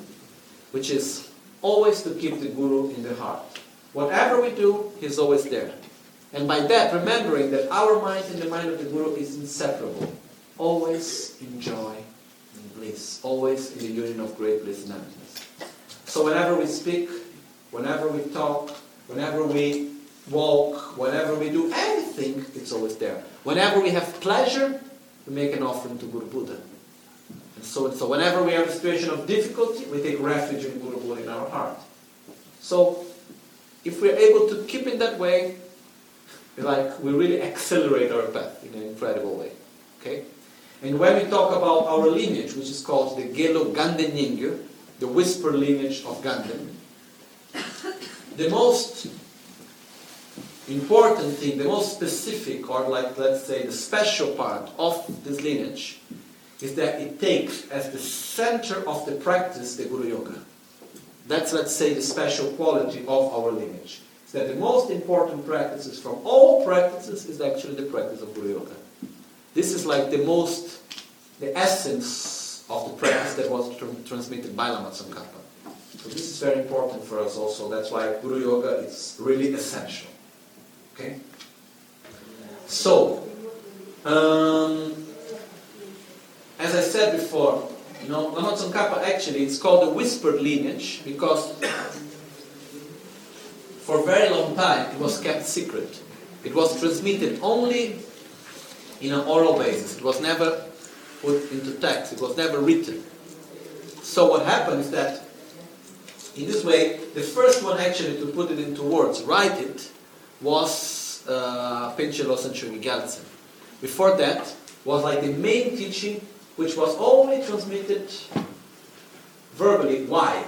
which is always to keep the Guru in the heart. Whatever we do, he's always there. And by that, remembering that our mind and the mind of the Guru is inseparable. Always enjoy bliss, always in the union of great bliss and emptiness. So whenever we speak, whenever we talk, whenever we walk, whenever we do anything, it's always there. Whenever we have pleasure, we make an offering to Guru Buddha. And so, and so whenever we have a situation of difficulty, we take refuge in Guru Buddha in our heart. So if we're able to keep it that way, like we really accelerate our path in an incredible way. Okay? And when we talk about our lineage, which is called the Gelo Ganden the whisper lineage of Ganden, the most important thing, the most specific, or like let's say the special part of this lineage, is that it takes as the center of the practice the Guru Yoga. That's, let's say, the special quality of our lineage. Is that the most important practices from all practices is actually the practice of Guru Yoga. This is like the most, the essence of the practice that was tr- transmitted by Lama Tsongkhapa. So this is very important for us also. That's why Guru Yoga is really essential. Okay? So, um, as I said before, you know, Lama Tsongkhapa actually, it's called the whispered lineage because for a very long time it was kept secret. It was transmitted only in an oral basis. It was never put into text. It was never written. So what happened is that in this way, the first one actually to put it into words, write it, was uh, Panchen Losang Gyaltsen. Before that was like the main teaching which was only transmitted verbally. Why?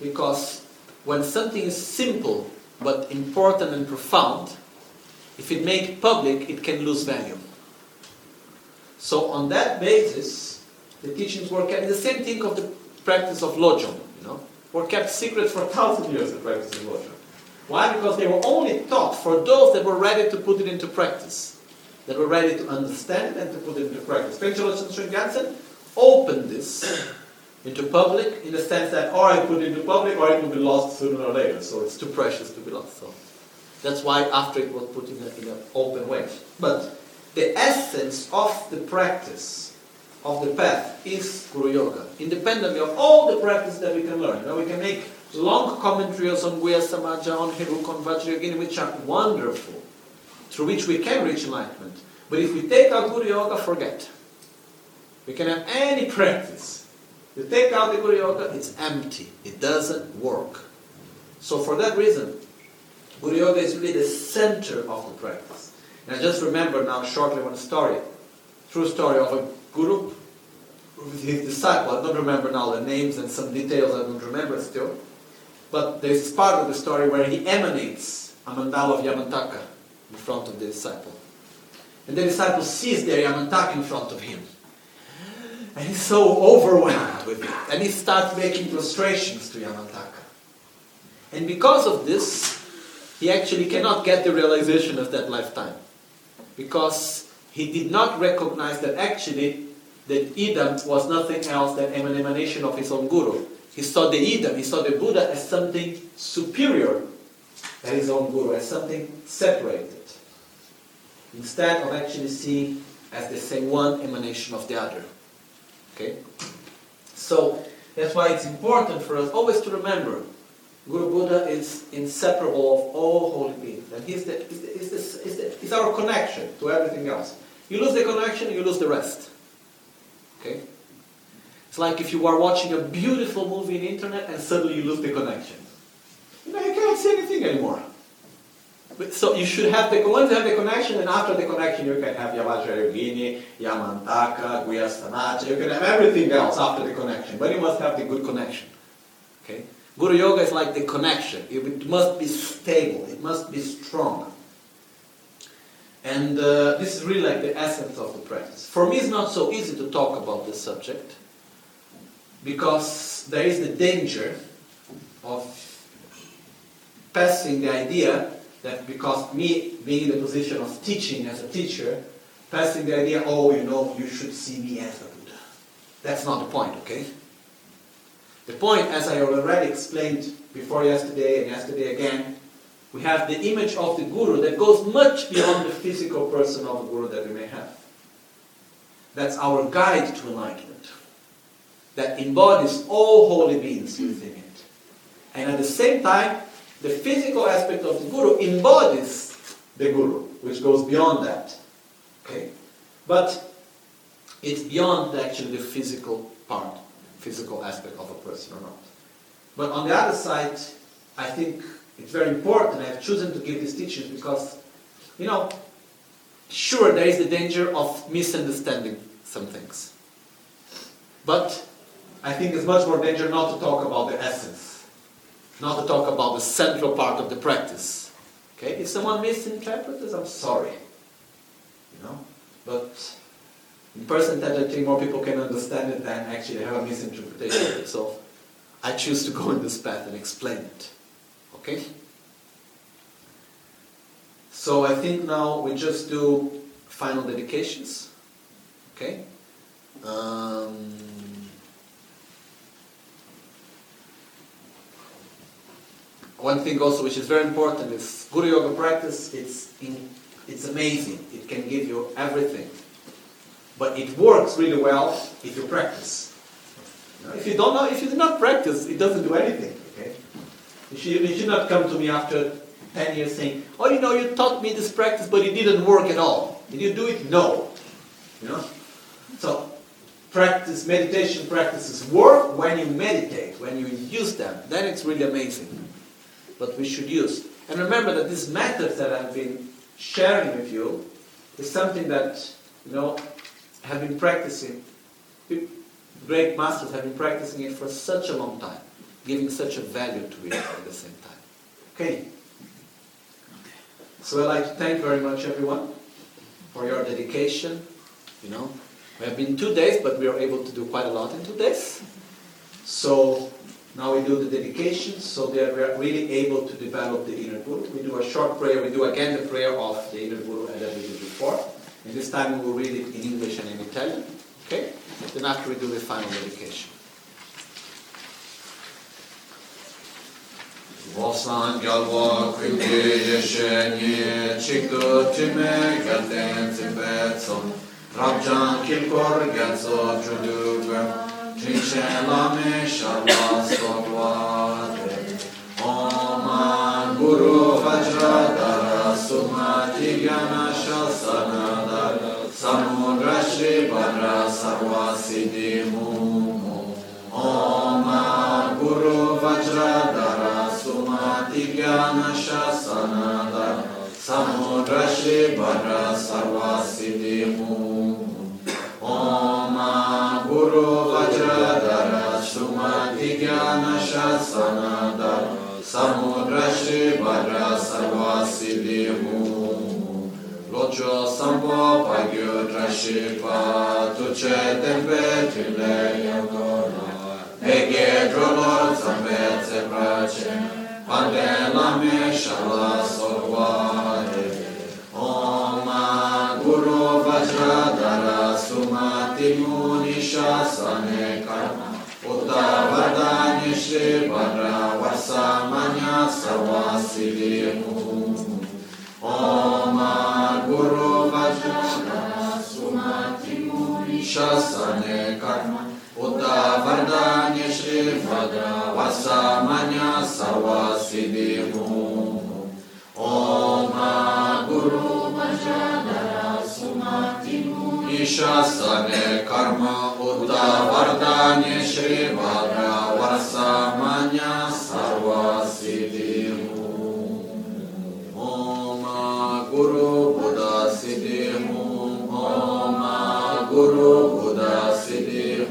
Because when something is simple but important and profound, if it made public, it can lose value. So on that basis, the teachings were kept. The same thing of the practice of lojong, you know, were kept secret for a thousand years. The practice of lojong. Why? Because they were only taught for those that were ready to put it into practice, that were ready to understand and to put it into practice. Pengchala Jansen opened this into public in the sense that or I put it into public or it will be lost sooner or later. So it's too precious to be lost. So that's why after it was put in an open way. But the essence of the practice of the path is Guru Yoga, independently of all the practice that we can learn. Know, we can make long commentaries on Guhyasamaja, on Hiruk, on Vajrayogini, which are wonderful, through which we can reach enlightenment. But if we take out Guru Yoga, forget. We can have any practice. You take out the Guru Yoga, it's empty. It doesn't work. So for that reason, Guru Yoga is really the center of the practice. And I just remember now shortly one story, true story of a guru with his disciple. I don't remember now the names and some details I don't remember still. But there's this part of the story where he emanates a mandala of Yamantaka in front of the disciple. And the disciple sees their Yamantaka in front of him. And he's so overwhelmed with it. And he starts making prostrations to Yamantaka. And because of this, he actually cannot get the realization of that lifetime. Because he did not recognize that actually that Yidam was nothing else than an emanation of his own Guru. He saw the Yidam, he saw the Buddha as something superior than his own Guru, as something separated. Instead of actually seeing as the same one emanation of the other. Okay? So, That's why it's important for us always to remember Guru Buddha is inseparable of all holy beings. And he's, the, he's, the, he's, the, he's our connection to everything else. You lose the connection, you lose the rest. Okay? It's like if you are watching a beautiful movie in internet and suddenly you lose the connection. You know, you can't see anything anymore. But, so you should have the once you have the connection, and after the connection you can have Yavajrayogini, Yamantaka, Guyastanacha, you can have everything else after the connection. But you must have the good connection. Okay? Guru Yoga is like the connection. It must be stable. It must be strong. And uh, this is really like the essence of the practice. For me, it's not so easy to talk about this subject because there is the danger of passing the idea that because me being in the position of teaching as a teacher, passing the idea, oh, you know, you should see me as a Buddha. That's not the point, okay? The point, as I already explained before yesterday and yesterday again, we have the image of the Guru that goes much beyond the physical person of the Guru that we may have. That's our guide to enlightenment. That embodies all holy beings within it. And at the same time, the physical aspect of the Guru embodies the Guru, which goes beyond that. Okay? But it's beyond actually the physical part, physical aspect of a person or not. But on the other side, I think it's very important. I've chosen to give these teachings because, you know, sure, there is the danger of misunderstanding some things. But I think it's much more dangerous not to talk about the essence, not to talk about the central part of the practice. Okay? If someone misinterprets, I'm sorry. You know? But in percentage, I think more people can understand it than actually have a misinterpretation. So I choose to go in this path and explain it. Okay? So I think now we just do final dedications. Okay? Um, one thing also which is very important is Guru Yoga practice. It's in, it's amazing. It can give you everything, but it works really well if you practice. If you don't know, if you do not practice, it doesn't do anything. Okay? You should, you should not come to me after 10 years saying, oh, you know, you taught me this practice, but it didn't work at all. Did you do it? No. You know? So, practice, meditation practices work when you meditate, when you use them. Then it's really amazing. But we should use. And remember that these methods that I've been sharing with you is something that, you know, have been practicing. Great masters have been practicing it for such a long time, giving such a value to it at the same time. Okay. So I'd like to thank very much everyone for your dedication. You know, we have been two days, but we are able to do quite a lot in two days. So now we do the dedication so that we are really able to develop the inner Guru. We do a short prayer. We do again the prayer of the inner Guru that we did before. And this time we will read it in English and in Italian. Okay? Then after we do the final dedication. Rabjan kilkor gatso chuduga Shishelame Shavasotwate Oma Guru Vajradara Sumati Gyana Shasanadara Samudrashi Badra Sarvasiddhi Mumu Oma Guru Vajradara Sumati Gyana Shasanadara Samudrashi Badra Sarvasiddhi Mumu Sanatan samudra sarva siddhimu. Locho sampo pagyo drashipa tuche tempe tile yagona ege drolo zambe tseprache. Pande lame shala sorwa Varra Varsamanya Savasidehu Oma Guru Vajra Sumati Shasane Karma. Uta Vardhanya Shri Vadra Varsamanya Savasidehu Oma Isha Sane Karma Uddha Vardhanya Shri Bhadra Vasamanya Sarva Siddhi Hum Om Guru Buddha Siddhi Hum Om Guru Buddha Siddhi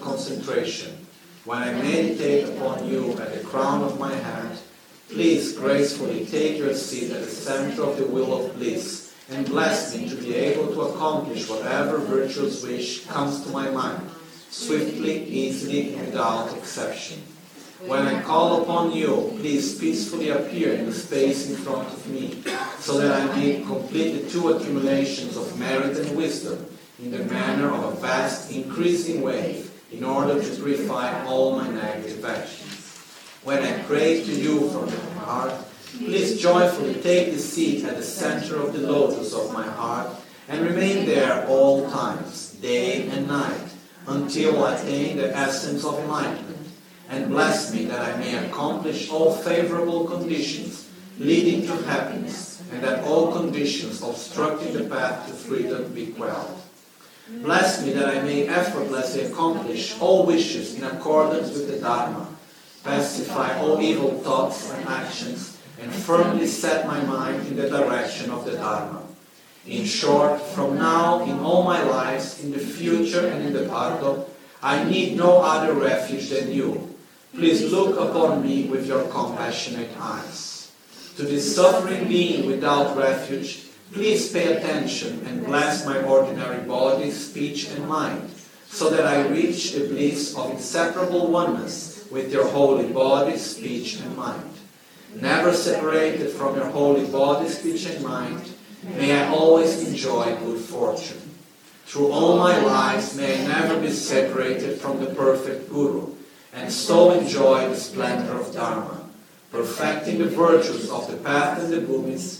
concentration. When I meditate upon you at the crown of my head, please gracefully take your seat at the center of the wheel of bliss and bless me to be able to accomplish whatever virtuous wish comes to my mind, swiftly, easily, without exception. When I call upon you, please peacefully appear in the space in front of me, so that I may complete the two accumulations of merit and wisdom in the manner of a vast increasing wave, in order to purify all my negative actions. When I pray to you from my heart, Please joyfully take the seat at the center of the lotus of my heart and remain there all times, day and night, until I attain the essence of enlightenment. And bless me that I may accomplish all favorable conditions leading to happiness, and that all conditions obstructing the path to freedom be quelled. Bless me that I may effortlessly accomplish all wishes in accordance with the Dharma, pacify all evil thoughts and actions, and firmly set my mind in the direction of the Dharma. In short, from now, in all my lives, in the future and in the Bardo, I need no other refuge than you. Please look upon me with your compassionate eyes. To this suffering being without refuge, please pay attention and bless my ordinary body, speech, and mind, so that I reach the bliss of inseparable oneness with your holy body, speech, and mind. Never separated from your holy body, speech, and mind, may I always enjoy good fortune. Through all my lives, may I never be separated from the perfect Guru, and so enjoy the splendor of Dharma. perfecting the virtues of the path and the bhumis,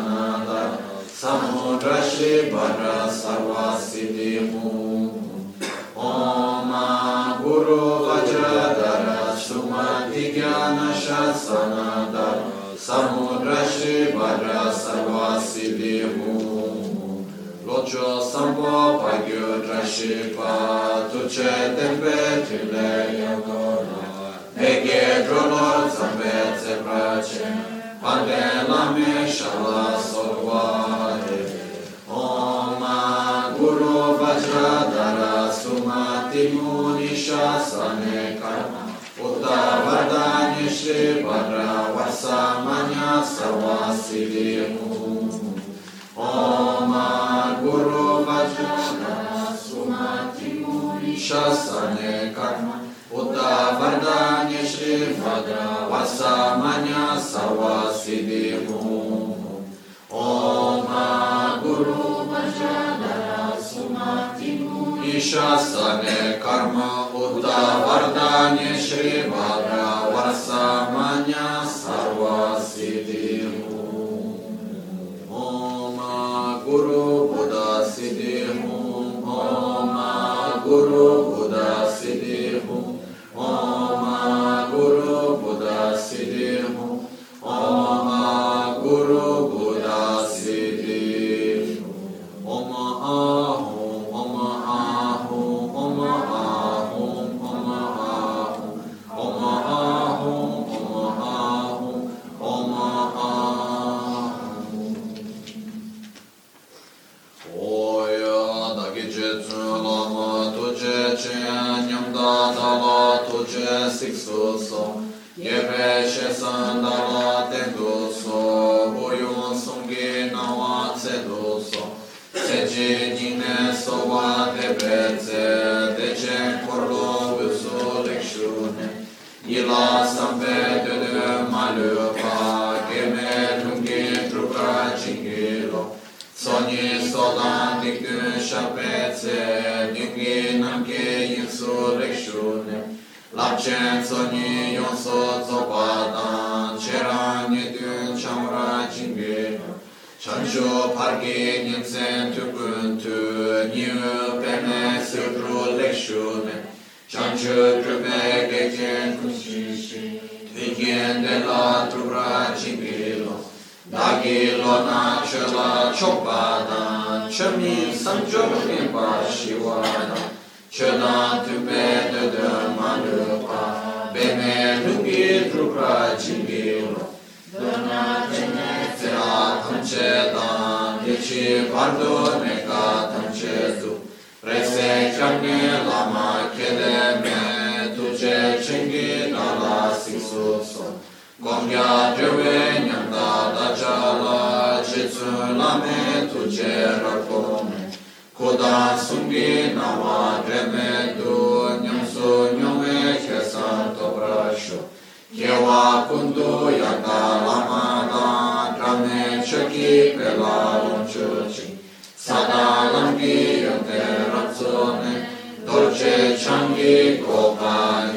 अनाथ समुद्रशि Sarvasiddhimu सर्वसिद्धिमु ॐ गुरु वज्रधर सुमति ज्ञानशासनधर समुद्रशि भर सर्वसिद्धिमु Locio sampo pagyo drashipa tuce tempe trile yagora. Ege drono zambe zebrace. Шасане карма, Уда Вардане भद्र वसामन्य सवसिदिः ॐ गुरु ईशासने कर्म उदा वरदान्य Shribhadra वरसामन्या lama tu je che nyam da da la tu je sik su so ye pe she san da la ten du so bu yun sung gi na wa tse du so se ji ni ne so wa te pe tse de che kor lo bu so lek shu ne Ila sampe shabetze dikwi namke yinsu rikshune lakchen tsoni yonso tsopadan cheran yedun chamra jingbe chanjo parke nyamsen tukun tu nyu pene sikru rikshune chanjo kribe gechen kushishi dikyen trubra jingilo. Dagi lona chela chopada, chami sanjo rimpa shivada, chela tupe de de manupa, beme lungi drupra jingilo. Dona jene tera tamche dan, yechi bardo meka tamche tu, prese changi lama kede me, tuje chingi dala siksu so. Gomya drewe nyamda da chala jitsu lame tuje rakome Koda sungi nawa dreme du nyamsu nyome kesan to brasho Kewa kundu yanda lama da drame chaki pela lumchuchi Sada lamgi yonte ratsone dolce changi gopa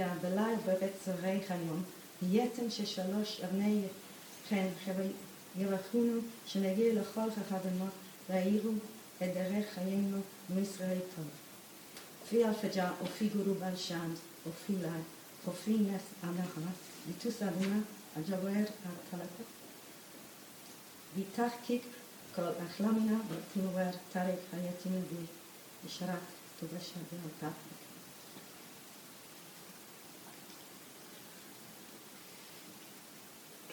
הגיעה הבלער בבית זרי היום, יתן ששלוש אבני חן יבחונו, שנגיע לכל חכב אמו, ראירו את דרך חיינו מישראל טוב. כפי אלפג'ה, אופי גורו בל שם, אופי לה, חופי נס אנחה, ביטוס אדמה, הג'וואר הקלטה. ביטח קיק כל אחלה מינה, ותימוור תרק היתים בי, ישרת טובה שווה אותה.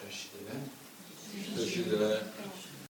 Kaç lira? 200 lira.